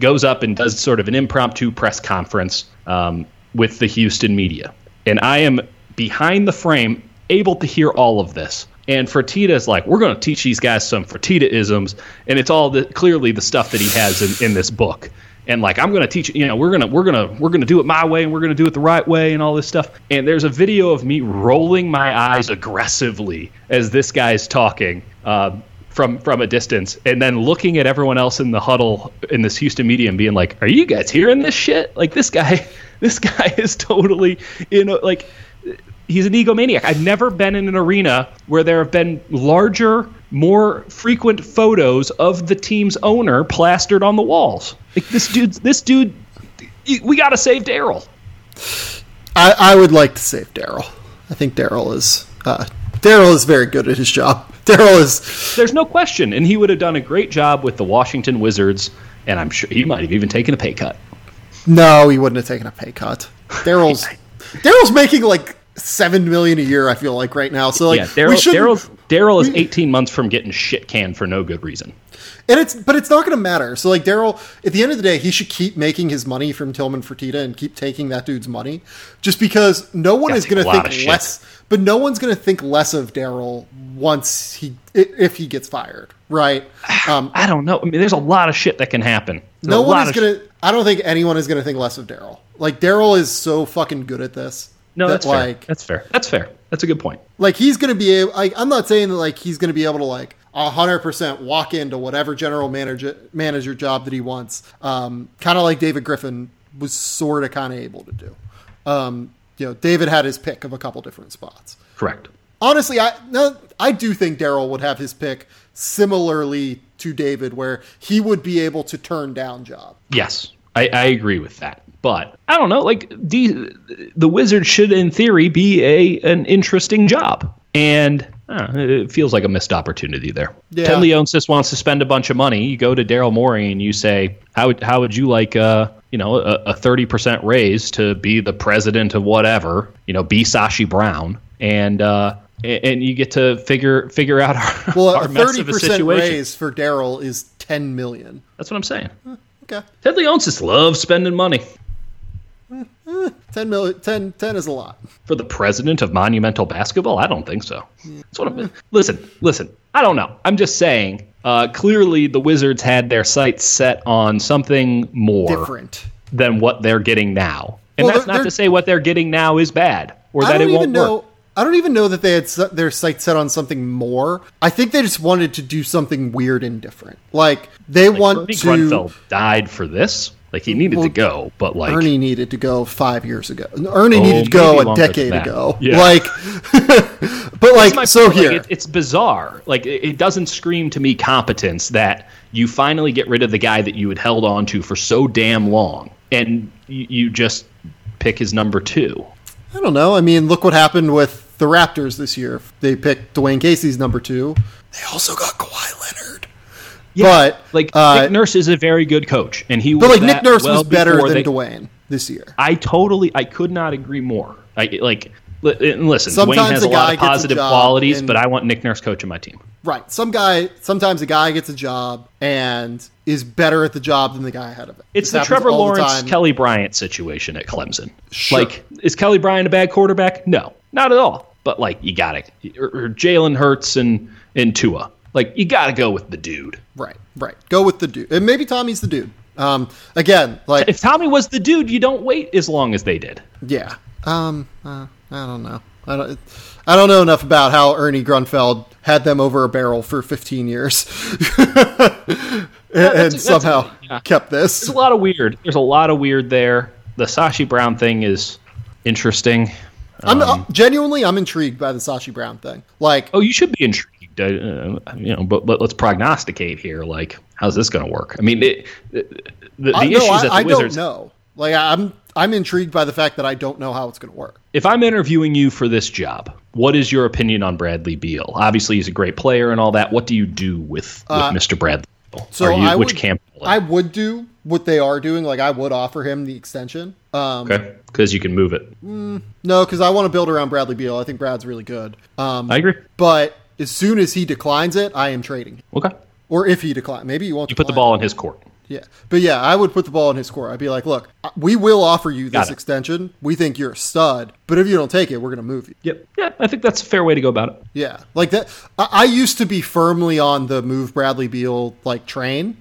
goes up and does sort of an impromptu press conference um, with the Houston media. And I am behind the frame, able to hear all of this. And Fertitta is like, we're going to teach these guys some Fertitta isms, and it's all the, clearly the stuff that he has in, in this book. And like, I'm going to teach, you know, we're gonna we're gonna we're gonna do it my way, and we're gonna do it the right way, and all this stuff. And there's a video of me rolling my eyes aggressively as this guy's talking. Uh, from from a distance and then looking at everyone else in the huddle in this Houston media and being like, "Are you guys hearing this shit? Like this guy, this guy is totally in a, like he's an egomaniac. I've never been in an arena where there have been larger, more frequent photos of the team's owner plastered on the walls. Like this dude, this dude we got to save Daryl. I, I would like to save Daryl. I think Daryl is uh, Daryl is very good at his job. Daryl is There's no question and he would have done a great job with the Washington Wizards and I'm sure he might have even taken a pay cut. no, he wouldn't have taken a pay cut. Daryl's Daryl's making like seven million a year. I feel like right now. So like yeah, Daryl Daryl Daryl is 18 months from getting shit canned for no good reason. And it's but it's not going to matter. So like Daryl, at the end of the day, he should keep making his money from Tillman Fertitta and keep taking that dude's money, just because no one is going to think less. But no one's going to think less of Daryl once he if he gets fired, right? Um, I don't know. I mean, there's a lot of shit that can happen. There's no one is going to. I don't think anyone is going to think less of Daryl. Like Daryl is so fucking good at this. No, that, that's fair. like That's fair. That's fair. That's a good point. like he's going to be able like i'm not saying that like he's going to be able to like 100% walk into whatever general manager manager job that he wants um, kind of like david griffin was sort of kind of able to do um, you know david had his pick of a couple different spots Correct. honestly i no, i do think daryl would have his pick similarly to david where he would be able to turn down job Yes, I, I agree with that. But I don't know. Like the the wizard should, in theory, be a an interesting job, and uh, it feels like a missed opportunity there. Yeah. Ted Leonsis wants to spend a bunch of money. You go to Daryl Morey and you say, "How would how would you like uh you know a thirty percent raise to be the president of whatever you know be Sashi Brown and." uh and you get to figure figure out our, well our a mess of a 30% situation. raise for daryl is 10 million That's what I'm saying. okay Ted Leonsis loves spending money. 10 million 10, 10 is a lot for the president of monumental basketball? I don't think so. That's what I'm, listen, listen. I don't know. I'm just saying. Uh, clearly, the Wizards had their sights set on something more different than what they're getting now, and Well, that's not to say what they're getting now is bad or I that it won't know. work. I don't even know that they had their sights set on something more. I think they just wanted to do something weird and different. Like they want Ernie to. Grunfeld died for this. Like he needed to go, but like Ernie needed to go five years ago. Ernie Oh, needed to go a decade ago. Yeah. Like, but like so point. Like, here, it- it's bizarre. Like it, it doesn't scream to me competence that you finally get rid of the guy that you had held on to for so damn long, and you, you just pick his number two. I don't know. I mean, look what happened with the Raptors this year. They picked Dwane Casey's number two. They also got Kawhi Leonard. Yeah, but like uh, Nick Nurse is a very good coach, and he. But like Nick Nurse well was better than they- Dwane this year. I totally, I could not agree more. I like, and listen, Sometimes Dwane has a lot of positive qualities, and- but I want Nick Nurse coaching my team. Right. Some guy. Sometimes a guy gets a job and is better at the job than the guy ahead of it. It's This the Trevor all the Lawrence. Kelly Bryant situation at Clemson. Sure. Like, is Kelly Bryant a bad quarterback? No, not at all. But like, you got to, or, or Jalen Hurts and and Tua. Like, you got to go with the dude. Right. Right. Go with the dude. And maybe Tommy's the dude. Um. Again, like If Tommy was the dude, you don't wait as long as they did. Yeah. Um. Uh, I don't know. I don't. I don't know enough about how Ernie Grunfeld had them over a barrel for 15 years, and, that's a- somehow yeah. kept There's this. a lot of weird. There's a lot of weird there. The Sashi Brown thing is interesting. I'm uh, genuinely, I'm intrigued by the Sashi Brown thing. Like, Oh, you should be intrigued. Uh, you know, but, but let's prognosticate here. Like, how's this going to work? I mean, it, the, the, I, issues no, that the I, Wizards. don't know. Like, I'm I'm intrigued by the fact that I don't know how it's going to work. If I'm interviewing you for this job, what is your opinion on Bradley Beal? Obviously, he's a great player and all that. What do you do with, with Mr. Bradley Beal? So you, I which would, camp? I would do what they are doing. Like, I would offer him the extension. Um, okay, because you can move it. No, because I want to build around Bradley Beal. I think Brad's really good. Um, I agree. but as soon as he declines it, I am trading. him. Okay, Or if he declines, maybe you won't. you put the ball it. in his court. Yeah, but yeah, I would put the ball in his court. I'd be like, look, we will offer you this extension. We think you're a stud, but if you don't take it, we're going to move you. Yep. Yeah, I think that's a fair way to go about it. Yeah, like that. I, I used to be firmly on the move Bradley Beal like train.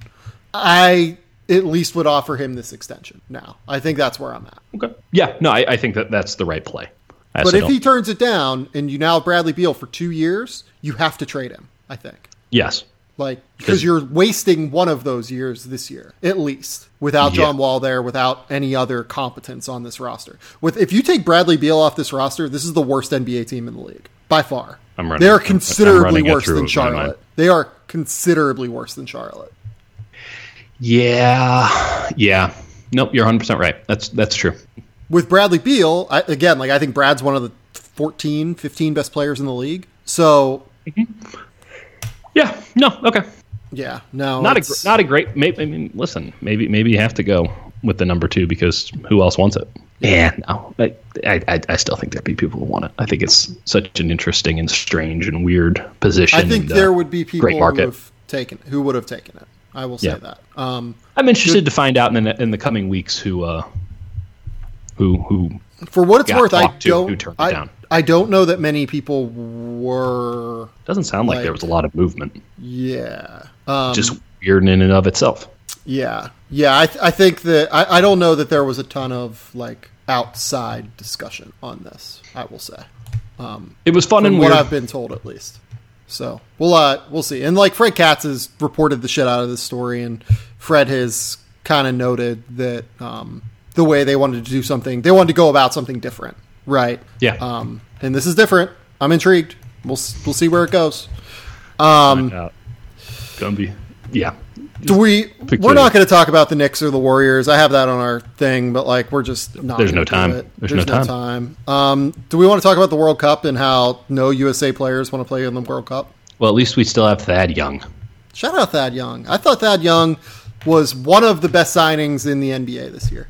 I at least would offer him this extension. Now, I think that's where I'm at. Okay. Yeah. No, I, I think that that's the right play. I But if he don't- turns it down and you now have Bradley Beal for two years, you have to trade him. I think. yes, Like because you're wasting one of those years this year, at least, without Yeah. John Wall there, without any other competence on this roster. With if you take Bradley Beal off this roster, this is the worst NBA team in the league by far. I'm running- they are considerably running worse than in my mind. Charlotte. They are considerably worse than Charlotte. Yeah. Yeah. Nope. You're 100 percent right. That's that's true. With Bradley Beal, I, again, like I think Brad's one of the 14, 15 best players in the league. So Yeah. No. Okay. yeah, no, Not a not a great. Maybe, I mean, listen. Maybe maybe you have to go with the number two because who else wants it? Yeah. No. I I, I- I still think there'd be people who want it. I think it's such an interesting and strange and weird position. I think and, uh, there would be people who have taken who would have taken it. I will say Yeah. that. Um, I'm interested to find out in the in the coming weeks who uh who who for what it's worth, I don't. I. I don't know that many people were. doesn't sound like, Like- there was a lot of movement. Yeah. Um, Just weird in and of itself. yeah. Yeah. I, th- I think that I, I don't know that there was a ton of like outside discussion on this. I will say. It was fun and what weird. I've been told at least. So we'll uh, we'll see. And like Fred Katz has reported the shit out of this story, and Fred has kind of noted that um, the way they wanted to do something, they wanted to go about something different, right? Yeah. Um, and this is different. I'm intrigued. We'll we'll see where it goes. Um, Uh, yeah. do we? We're not going to talk about the Knicks or the Warriors. I have that on our thing, but like we're just not. There's no time. it. There's There's, no no time. Um, do we want to talk about the World Cup and how no USA players want to play in the World Cup? Well, at least we still have Thad Young. Shout out Thad Young. I thought Thad Young was one of the best signings in the NBA this year.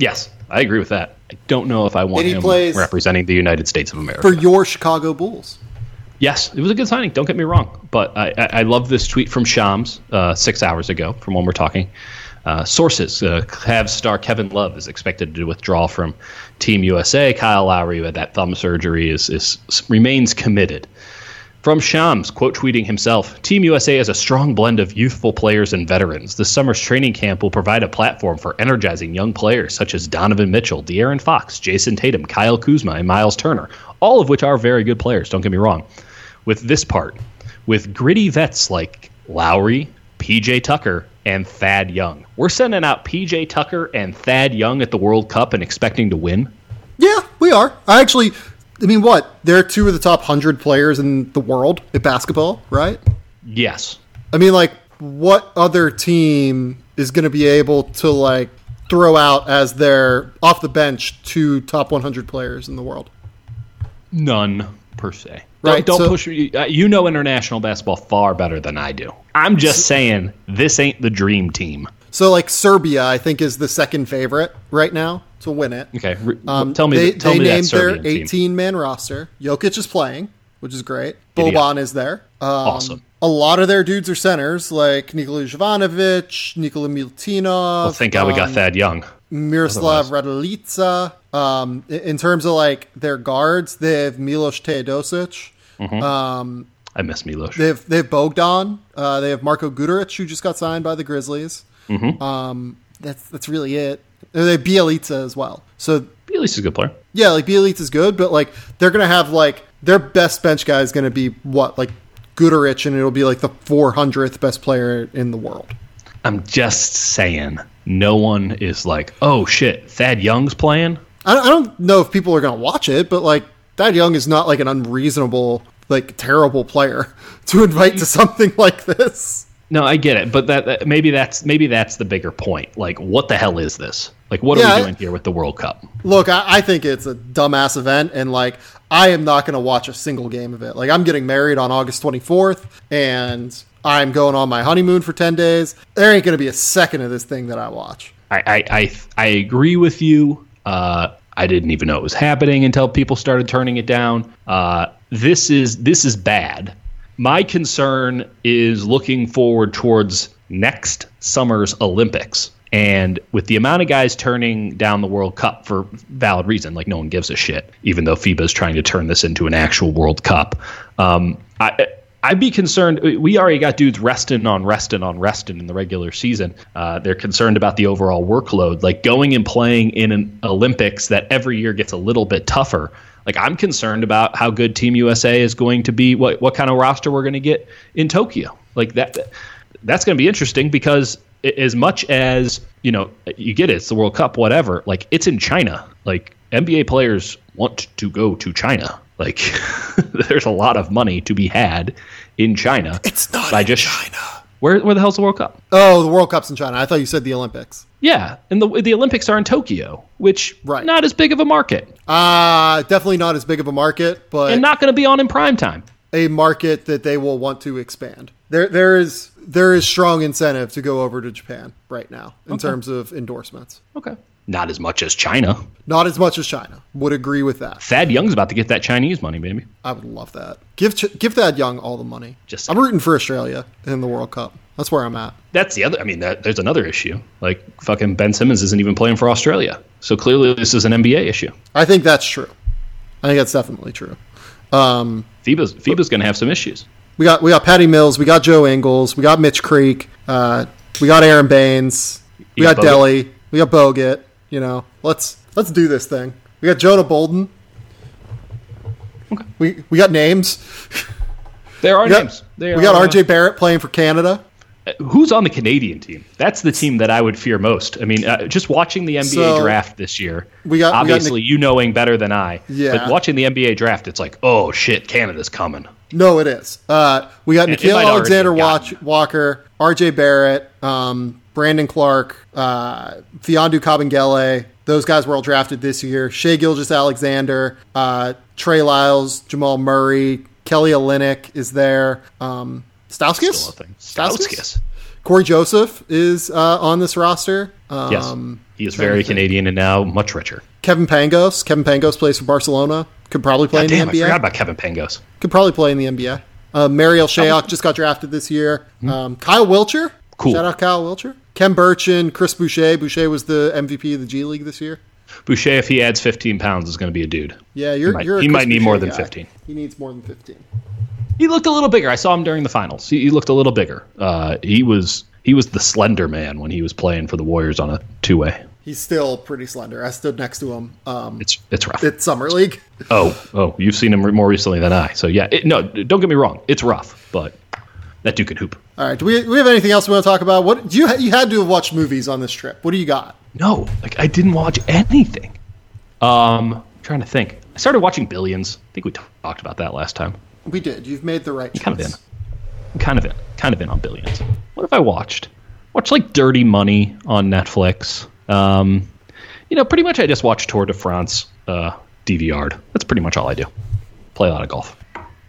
Yes, I agree with that. I don't know if I want him representing the United States of America. For your Chicago Bulls. Yes, it was a good signing. Don't get me wrong, but I, I, I love this tweet from Shams uh, six hours ago, from when we're talking. Uh, sources: uh, Cavs star Kevin Love is expected to withdraw from Team USA. Kyle Lowry, who had that thumb surgery, is, is remains committed. From Shams, quote tweeting himself, Team USA is a strong blend of youthful players and veterans. This summer's training camp will provide a platform for energizing young players such as Donovan Mitchell, De'Aaron Fox, Jayson Tatum, Kyle Kuzma, and Miles Turner, all of which are very good players, don't get me wrong. With this part, with gritty vets like Lowry, PJ Tucker, and Thad Young. We're sending out PJ Tucker and Thad Young at the World Cup and expecting to win. Yeah, we are. I actually, I mean, what? They're two of the top 100 players in the world at basketball, right? Yes. I mean, like, what other team is going to be able to, like, throw out as their off the bench two top 100 players in the world? None. per se. Right, Don't, don't so- push. uh, You know international basketball far better than I do. I'm just saying this ain't the dream team. So like Serbia, I think is the second favorite right now to win it. Okay, Um, tell me. they, tell they me named their 18 man roster. Jokic is playing, which is great. Giddy Boban is there. Um, Awesome. A lot of their dudes are centers, like Nikola Jovanovic, Nikola Milutinov. Well, thank God we got um, Thad Young. Miroslav Raduljica. Um, in- terms of like their guards, they have Milos Teodosic. Um, I miss Milos. They have they have Bogdan. Uh, they have Marko Guduric, who just got signed by the Grizzlies. Mm-hmm. Um, that's that's really it. They Bjelica as well. So Bjelica's a good player. yeah, like Bielitsa is good, but like they're gonna have like their best bench guy is gonna be what like Guduric, and it'll be like the 400th best player in the world. I'm just saying. No one is like, oh shit, Thad Young's playing. I don't, I don't know if people are gonna watch it, but like Thad Young is not like an unreasonable, like terrible player to invite to something like this. No, I get it, but that, that maybe that's maybe that's the bigger point. Like, what the hell is this? Like, what Yeah, are we doing here with the World Cup? Look, I, I think it's a dumbass event, and like I am not going to watch a single game of it. Like I'm getting married on August 24th, and I'm going on my honeymoon for 10 days. There ain't going to be a second of this thing that I watch. I I I, I agree with you. Uh, I didn't even know it was happening until people started turning it down. Uh, this is this is bad. My concern is looking forward towards next summer's Olympics. And with the amount of guys turning down the World Cup for valid reason, like no one gives a shit, even though FIBA is trying to turn this into an actual World Cup. Um, I, I'd be concerned. We already got dudes resting on resting on resting in the regular season. Uh, they're concerned about the overall workload. Like going and playing in an Olympics that every year gets a little bit tougher. Like I'm concerned about how good Team USA is going to be. What what kind of roster we're going to get in Tokyo. Like that. That's going to be interesting because as much as you know, you get it. It's the World Cup, whatever. Like it's in China. Like NBA players want to go to China. Like there's a lot of money to be had in China. It's not by just China. Where where the hell's the World Cup? Oh, the World Cup's in China. I thought you said the Olympics. Yeah, and the the Olympics are in Tokyo, which Right. not as big of a market Uh, definitely not as big of a market, but and not going to be on in prime time. a market that they will want to expand. There, there is there is strong incentive to go over to Japan right now in terms of endorsements. Okay, not as much as China. Not as much as China. Would agree with that. Thad Young's about to get that Chinese money, baby. I would love that. Give Ch- give Thad Young all the money. Just I'm rooting for Australia in the World Cup. That's where I'm at. That's the other. I mean, that, there's another issue. Like fucking Ben Simmons isn't even playing for Australia, so clearly this is an NBA issue. I think that's true. I think that's definitely true. Um, FIBA's FIBA's going to have some issues. we got we got Patty Mills, we got Joe Ingles, we got Mitch Creek, uh, we got Aron Baynes, we got got Delly, we got Bogut. You know, let's let's do this thing. We got Jonah Bolden. Okay. We we got names. There are We got, names. They we got are, RJ Barrett playing for Canada. uh, Who's on the Canadian team? That's the team that I would fear most. I mean, uh, just watching the NBA So, draft this year. we got- we got obviously you knowing better than I. Yeah. But watching the NBA draft, it's like, oh shit, Canada's coming. No, it is. Uh, we got Nikhil Alexander Watch, Walker, RJ Barrett, um, Brandon Clarke, uh, Mfiondu Kabengele. Those guys were all drafted this year. Shai Gilgeous Alexander, uh, Trey Lyles, Jamal Murray, Kelly Olynyk is there. Um, Stauskas? Stauskas. Cory Joseph is uh, on this roster. Um, Yes, he is very Canadian and now much richer. Kevin Pangos. Kevin Pangos plays for Barcelona. Could probably play God in I the NBA. I forgot about Kevin Pangos. Could probably play in the NBA. Uh, Marial Shayok just got drafted this year. Um, Kyle Wiltjer. Hmm. Cool. Shout out Kyle Wiltjer. Ken Burchin, Chris Boucher. Boucher was the MVP of the G League this year. Boucher, if he adds 15 pounds, is going to be a dude. Yeah, you're. He might- you're a he might need more than guy. 15. He needs more than 15. He looked a little bigger. I saw him during the finals. He, he looked a little bigger. Uh, he was he was the slender man when he was playing for the Warriors on a two way. He's still pretty slender. I stood next to him um, It's it's rough. It's Summer League. oh oh, you've seen him more recently than I. So yeah, it, no, don't get me wrong. It's rough, but that dude can hoop. All right. Do we, do we have anything else we want to talk about? What you you had to have watched movies on this trip? What do you got? No, like I didn't watch anything. Um, I'm trying to think. I started watching Billions. I think we t- talked about that last time. We did. You've made the right choice. kind of in. I'm kind of in. Kind of in on Billions. What have I watched? Watched like Dirty Money on Netflix. Um, you know, pretty much I just watch Tour de France uh, DVR'd. That's pretty much all I do. play a lot of golf.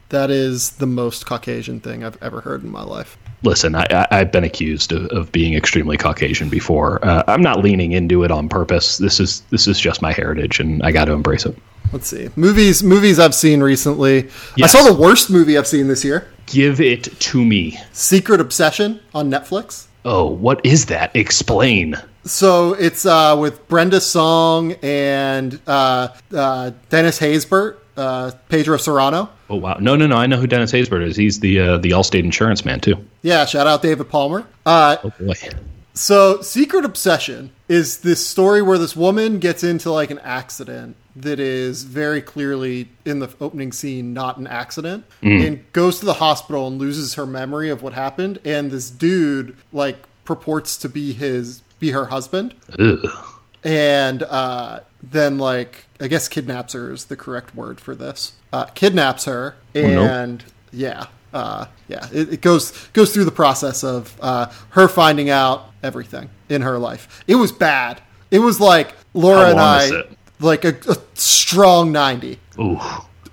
That is the most Caucasian thing I've ever heard in my life. Listen, I, I, I've been accused of, of being extremely Caucasian before. Uh, I'm not leaning into it on purpose. This is this is just my heritage, and I got to embrace it. Let's see movies. Movies I've seen recently. Yes. I saw the worst movie I've seen this year. Give it to me. Secret Obsession on Netflix. Oh, what is that? Explain. So it's uh, with Brenda Song and uh, uh, Dennis Haysbert, uh, Pedro Serrano. Oh wow! No, no, no! I know who Dennis Haysbert is. He's the uh, the Allstate insurance man too. Yeah, shout out David Palmer. Uh, Oh boy. So, Secret Obsession is this story where this woman gets into like an accident that is very clearly in the opening scene not an accident and goes to the hospital and loses her memory of what happened and this dude like purports to be his be her husband Ugh. and uh, then like I guess kidnaps her is the correct word for this. Uh, kidnaps her no. and yeah, uh, yeah, it, it goes goes through the process of uh, her finding out everything in her life. It was bad. It was like Laura and I like a, a strong ninety, Ooh.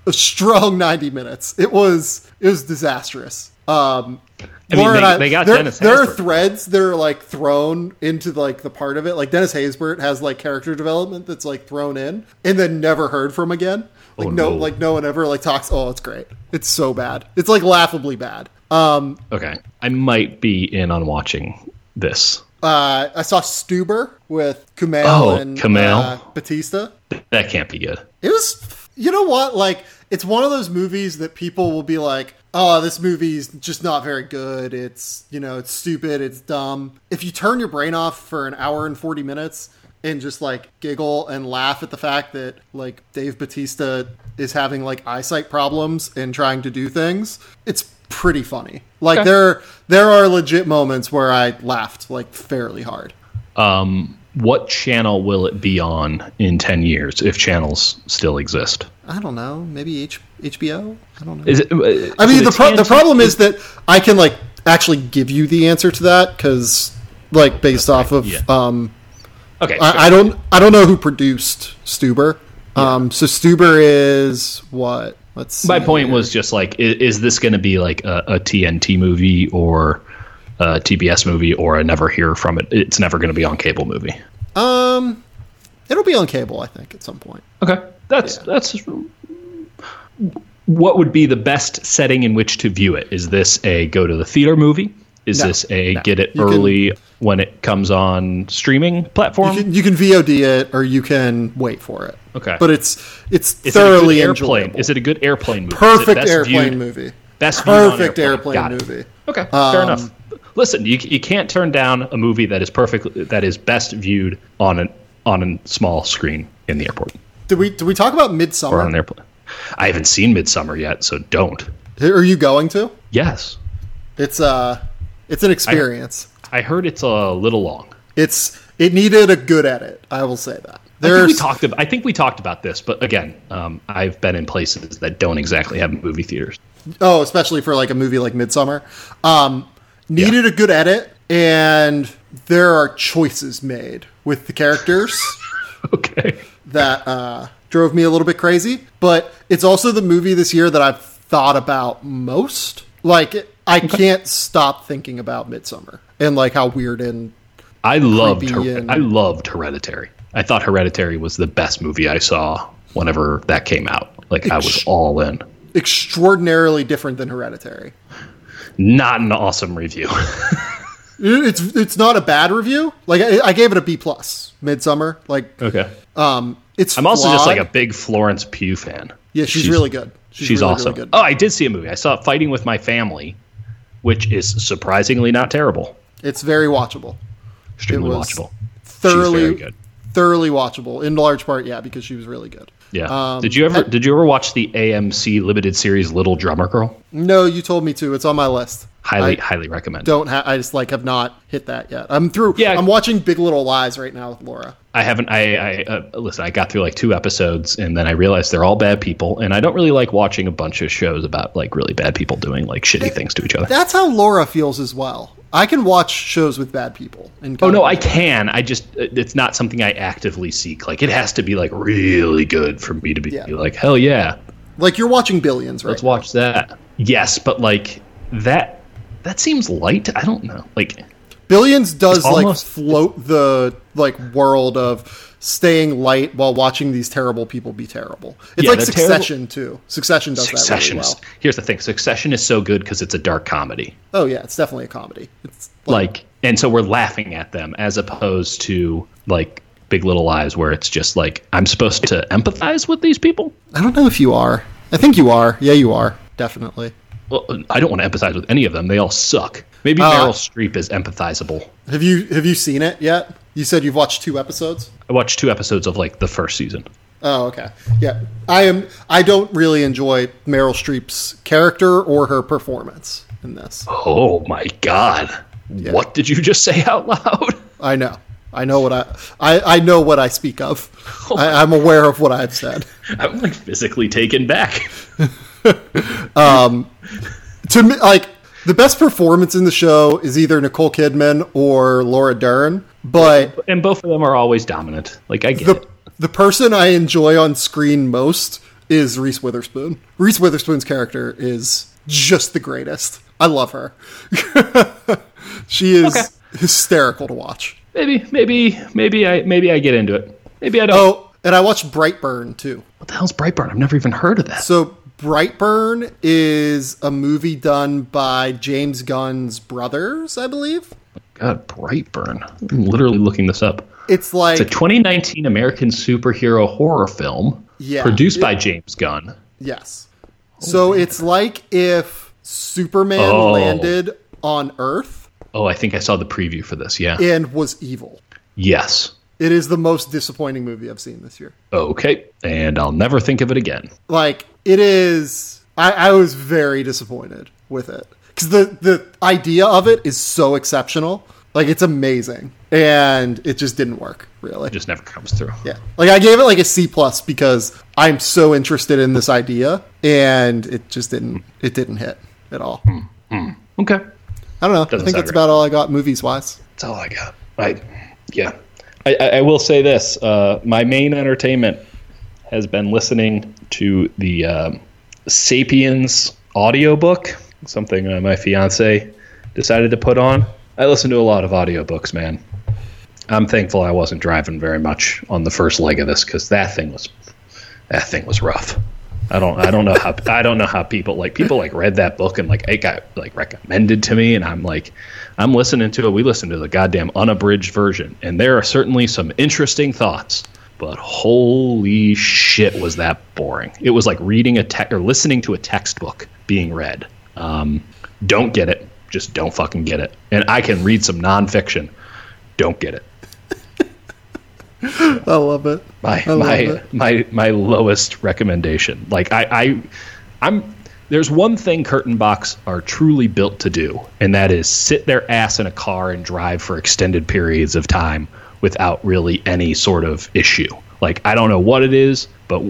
a strong ninety minutes. It was it was disastrous. Um, I mean, Laura they- and they got there, Dennis there are threads that are like thrown into like the part of it. Like Dennis Haysbert has like character development that's like thrown in and then never heard from again. Like Oh, no, no. like no one ever like talks. Oh, it's great. It's so bad. It's like laughably bad. Um, Okay, I might be in on watching this. uh, I saw Stuber with Kumail Oh, and Kumail. Uh, Bautista. That can't be good. It was, you know what? Like, it's one of those movies that people will be like, oh, this movie's just not very good. It's, you know, it's stupid. It's dumb. If you turn your brain off for an hour and 40 minutes and just like giggle and laugh at the fact that like Dave Bautista is having like eyesight problems and trying to do things, it's pretty funny. Like Okay. there there are legit moments where I laughed like fairly hard. Um, what channel will it be on in ten years if channels still exist? I don't know, maybe H- HBO? I don't know. Is it? uh, I mean, the pro- the problem is that I can like actually give you the answer to that because like based off of Yeah. um, Okay, I, I don't I don't know who produced Stuber. Um, so Stuber is what? Let's see My point here. was just like, is, is this going to be like a, a TNT movie or a TBS movie or a never hear from it? It's never going to be on cable movie. um, it'll be on cable, I think, at some point. Okay, that's Yeah. that's what would be the best setting in which to view it. Is this a go to the theater movie? Is No, this a no. get it You can- early when it comes on streaming platform? You can, you can VOD it or you can wait for it. Okay. but it's it's is thoroughly it airplane? enjoyable. Is it a good airplane movie? Perfect best airplane viewed- movie? Best viewed on Perfect airplane, it. movie. Okay, fair Um, enough. Listen, you, you can't turn down a movie that is perfect that is best viewed on an on a small screen in the airport Did we did we talk about or on Midsommar? an airplane. I haven't seen Midsommar yet, so don't. Are you going to? Yes, It's uh, it's an experience. I heard it's a little long. It's it needed a good edit. I will say that. I think we talked. About, I think we talked about this, but again, um, I've been in places that don't exactly have movie theaters. oh, especially for like a movie like Midsommar, um, needed a good edit, and there are choices made with the characters Okay. that uh, drove me a little bit crazy. But it's also the movie this year that I've thought about most. Like I can't stop thinking about Midsommar and like how weird and I loved. Her- and- I loved Hereditary. I thought Hereditary was the best movie I saw whenever that came out. Like I was all in. extraordinarily different than Hereditary. Not an awesome review. It's it's not a bad review. Like I, I gave it a B plus. Midsommar. Like okay. um, it's. I'm also just like a big Florence Pugh fan. yeah. She's, really good. She's, really, really awesome. good. Oh, I did see a movie. I saw Fighting with My Family, which is surprisingly not terrible. It's very watchable. Extremely watchable. Thoroughly very good. Thoroughly watchable. In large part, yeah, because she was really good. Yeah. Um, did you ever I- did you ever watch the AMC limited series Little Drummer Girl? No, you told me to. It's on my list. Highly I highly recommend. don't have. I just like have not hit that yet. I'm through. Yeah. I'm watching Big Little Lies right now with Laura. I haven't. I, I uh, listen. I got through like two episodes, and then I realized they're all bad people, and I don't really like watching a bunch of shows about like really bad people doing like shitty things to each other. That's how Laura feels as well. I can watch shows with bad people. And Oh no, I can. I just uh, it's not something I actively seek. Like it has to be like really good for me to be Yeah. like hell yeah. Like you're watching Billions, right? Let's watch that. Yes, but like that that seems light. I don't know. Like Billions does like float the like world of staying light while watching these terrible people be terrible. It's Yeah, like Succession too. Succession does Succession that really is here's the thing. Succession is so good because it's a dark comedy. Oh yeah, it's definitely a comedy. It's Like and so we're laughing at them as opposed to like Big Little Lies where it's just like I'm supposed to empathize with these people. I don't know if you are. I think you are. Yeah, you are. Definitely. Well, I don't want to empathize with any of them. They all suck. Maybe Uh, Meryl Streep is empathizable. Have you have you seen it yet? You said you've watched two episodes. I watched two episodes of like the first season. Oh, okay. Yeah, I am. I don't really enjoy Meryl Streep's character or her performance in this. Oh my god. What did you just say out loud? I know. I know what I. I, I know what I speak of. I, I'm aware of what I've said. I'm like physically taken back. Um, to me, like the best performance in the show is either Nicole Kidman or Laura Dern, but And both of them are always dominant. Like I get the it. the person I enjoy on screen most is Reese Witherspoon. Reese Witherspoon's character is just the greatest. I love her. she is Okay. hysterical to watch. Maybe, maybe, maybe I maybe I get into it. Maybe I don't. Oh, and I watched Brightburn too. What the hell's Brightburn? I've never even heard of that. So Brightburn is a movie done by James Gunn's brothers, I believe. God, Brightburn. I'm literally looking this up. It's like It's a 2019 American superhero horror film Yeah. produced by James Gunn. yes. So it's like if Superman Oh. landed on Earth Oh, I think I saw the preview for this. Yeah. and was evil. Yes. It is the most disappointing movie I've seen this year. Okay. And I'll never think of it again. Like it is I, I was very disappointed with it. Because the, the idea of it is so exceptional. Like it's amazing. And it just didn't work, really. It just never comes through. Yeah. Like I gave it like a C plus because I'm so interested in this idea and it just didn't it didn't hit at all. Okay. I don't know. I Doesn't think sound that's great. about all I got movies wise. That's all I got. I, yeah. I, I, I will say this: uh, my main entertainment has been listening to the um, *Sapiens* audiobook, something uh, my fiance decided to put on. I listen to a lot of audiobooks, man. I'm thankful I wasn't driving very much on the first leg of this because that thing was that thing was rough. I don't I don't know how I don't know how people like people like read that book and like it got like recommended to me and I'm like I'm listening to it. We listened to the goddamn unabridged version and there are certainly some interesting thoughts, but holy shit was that boring. It was like reading a te- or listening to a textbook being read. Um, don't get it. Just don't fucking get it. And I can read some nonfiction. Don't get it. I love it. my love my it. my my lowest recommendation. Like I, I I'm there's one thing Kurtenbachs are truly built to do, and that is sit their ass in a car and drive for extended periods of time without really any sort of issue. Like I don't know what it is, but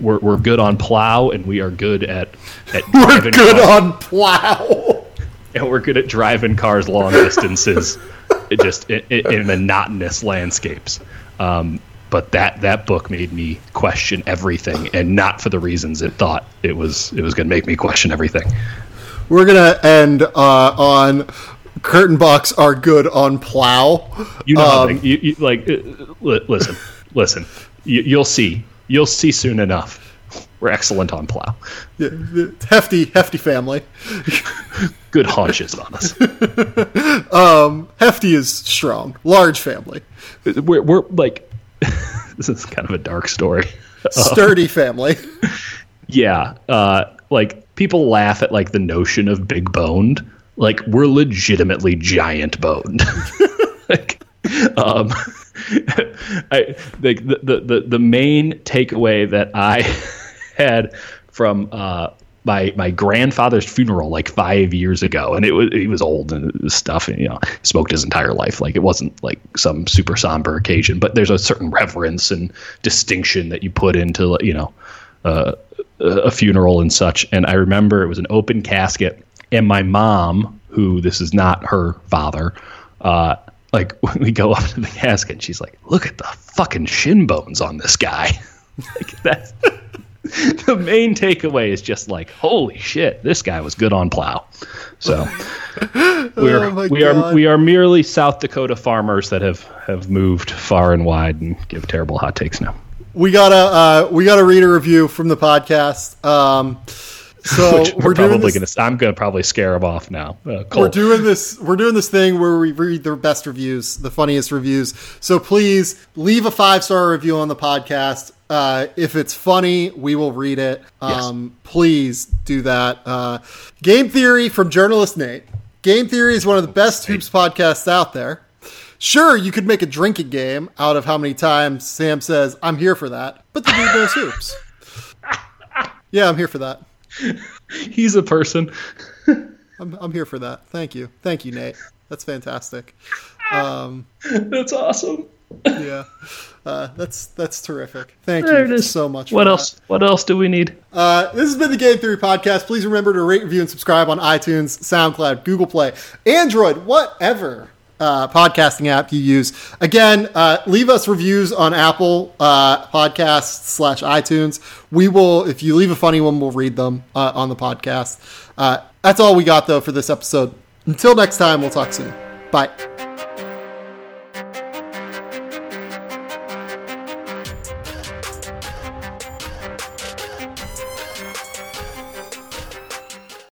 we're we're good on plow and we are good at at We're driving good cars, on plow. and we're good at driving cars long distances, just in, in, monotonous landscapes. Um, but that that book made me question everything, and not for the reasons it thought it was. It was going to make me question everything. We're gonna end uh, on Kurtenbachs are good on plow. You know, Um, you, you, like, uh, li- listen, listen. You, you'll see. You'll see soon enough. We're excellent on plow. Yeah, hefty, hefty family. Good haunches on us. Hefty is strong. Large family. We're, we're like, this is kind of a dark story. Sturdy family. Yeah, uh, like people laugh at like the notion of big boned. Like we're legitimately giant boned. like, um, I like the, the the the main takeaway that I had from uh, my my grandfather's funeral like five years ago, and it was he was old and stuff, and you know smoked his entire life. Like it wasn't like some super somber occasion, but there's a certain reverence and distinction that you put into you know uh, a funeral and such. And I remember it was an open casket, and my mom, who this is not her father, uh, like when we go up to the casket, she's like, "Look at the fucking shin bones on this guy." like that. the main takeaway is just like, holy shit, this guy was good on plow. So Oh my we are we are merely South Dakota farmers that have have moved far and wide and give terrible hot takes now. we gotta uh, we gotta read a review from the podcast. Um, so Which we're, we're, probably this, gonna. I'm gonna probably scare him off now. Uh, we're doing this we're doing this thing where we read the best reviews, the funniest reviews. So please leave a five star review on the podcast. Uh, if it's funny, we will read it. Um, Please do that. Uh, Game Theory from journalist Nate. Game Theory is one of the best hoops podcasts out there. Sure, you could make a drinking game out of how many times Sam says, I'm here for that, but the dude knows hoops. Yeah, I'm here for that. He's a person. I'm, I'm here for that. Thank you. Thank you, Nate. That's fantastic. Um, That's awesome. yeah, uh, that's that's terrific. Thank There you so much. What else? What else do we need? Uh, this has been the Game Theory Podcast. Please remember to rate, review, and subscribe on iTunes, SoundCloud, Google Play, Android, whatever uh, podcasting app you use. Again, uh, leave us reviews on Apple uh, Podcasts slash iTunes. We will, if you leave a funny one, we'll read them uh, on the podcast. Uh, that's all we got though for this episode. Until next time, we'll talk soon. Bye.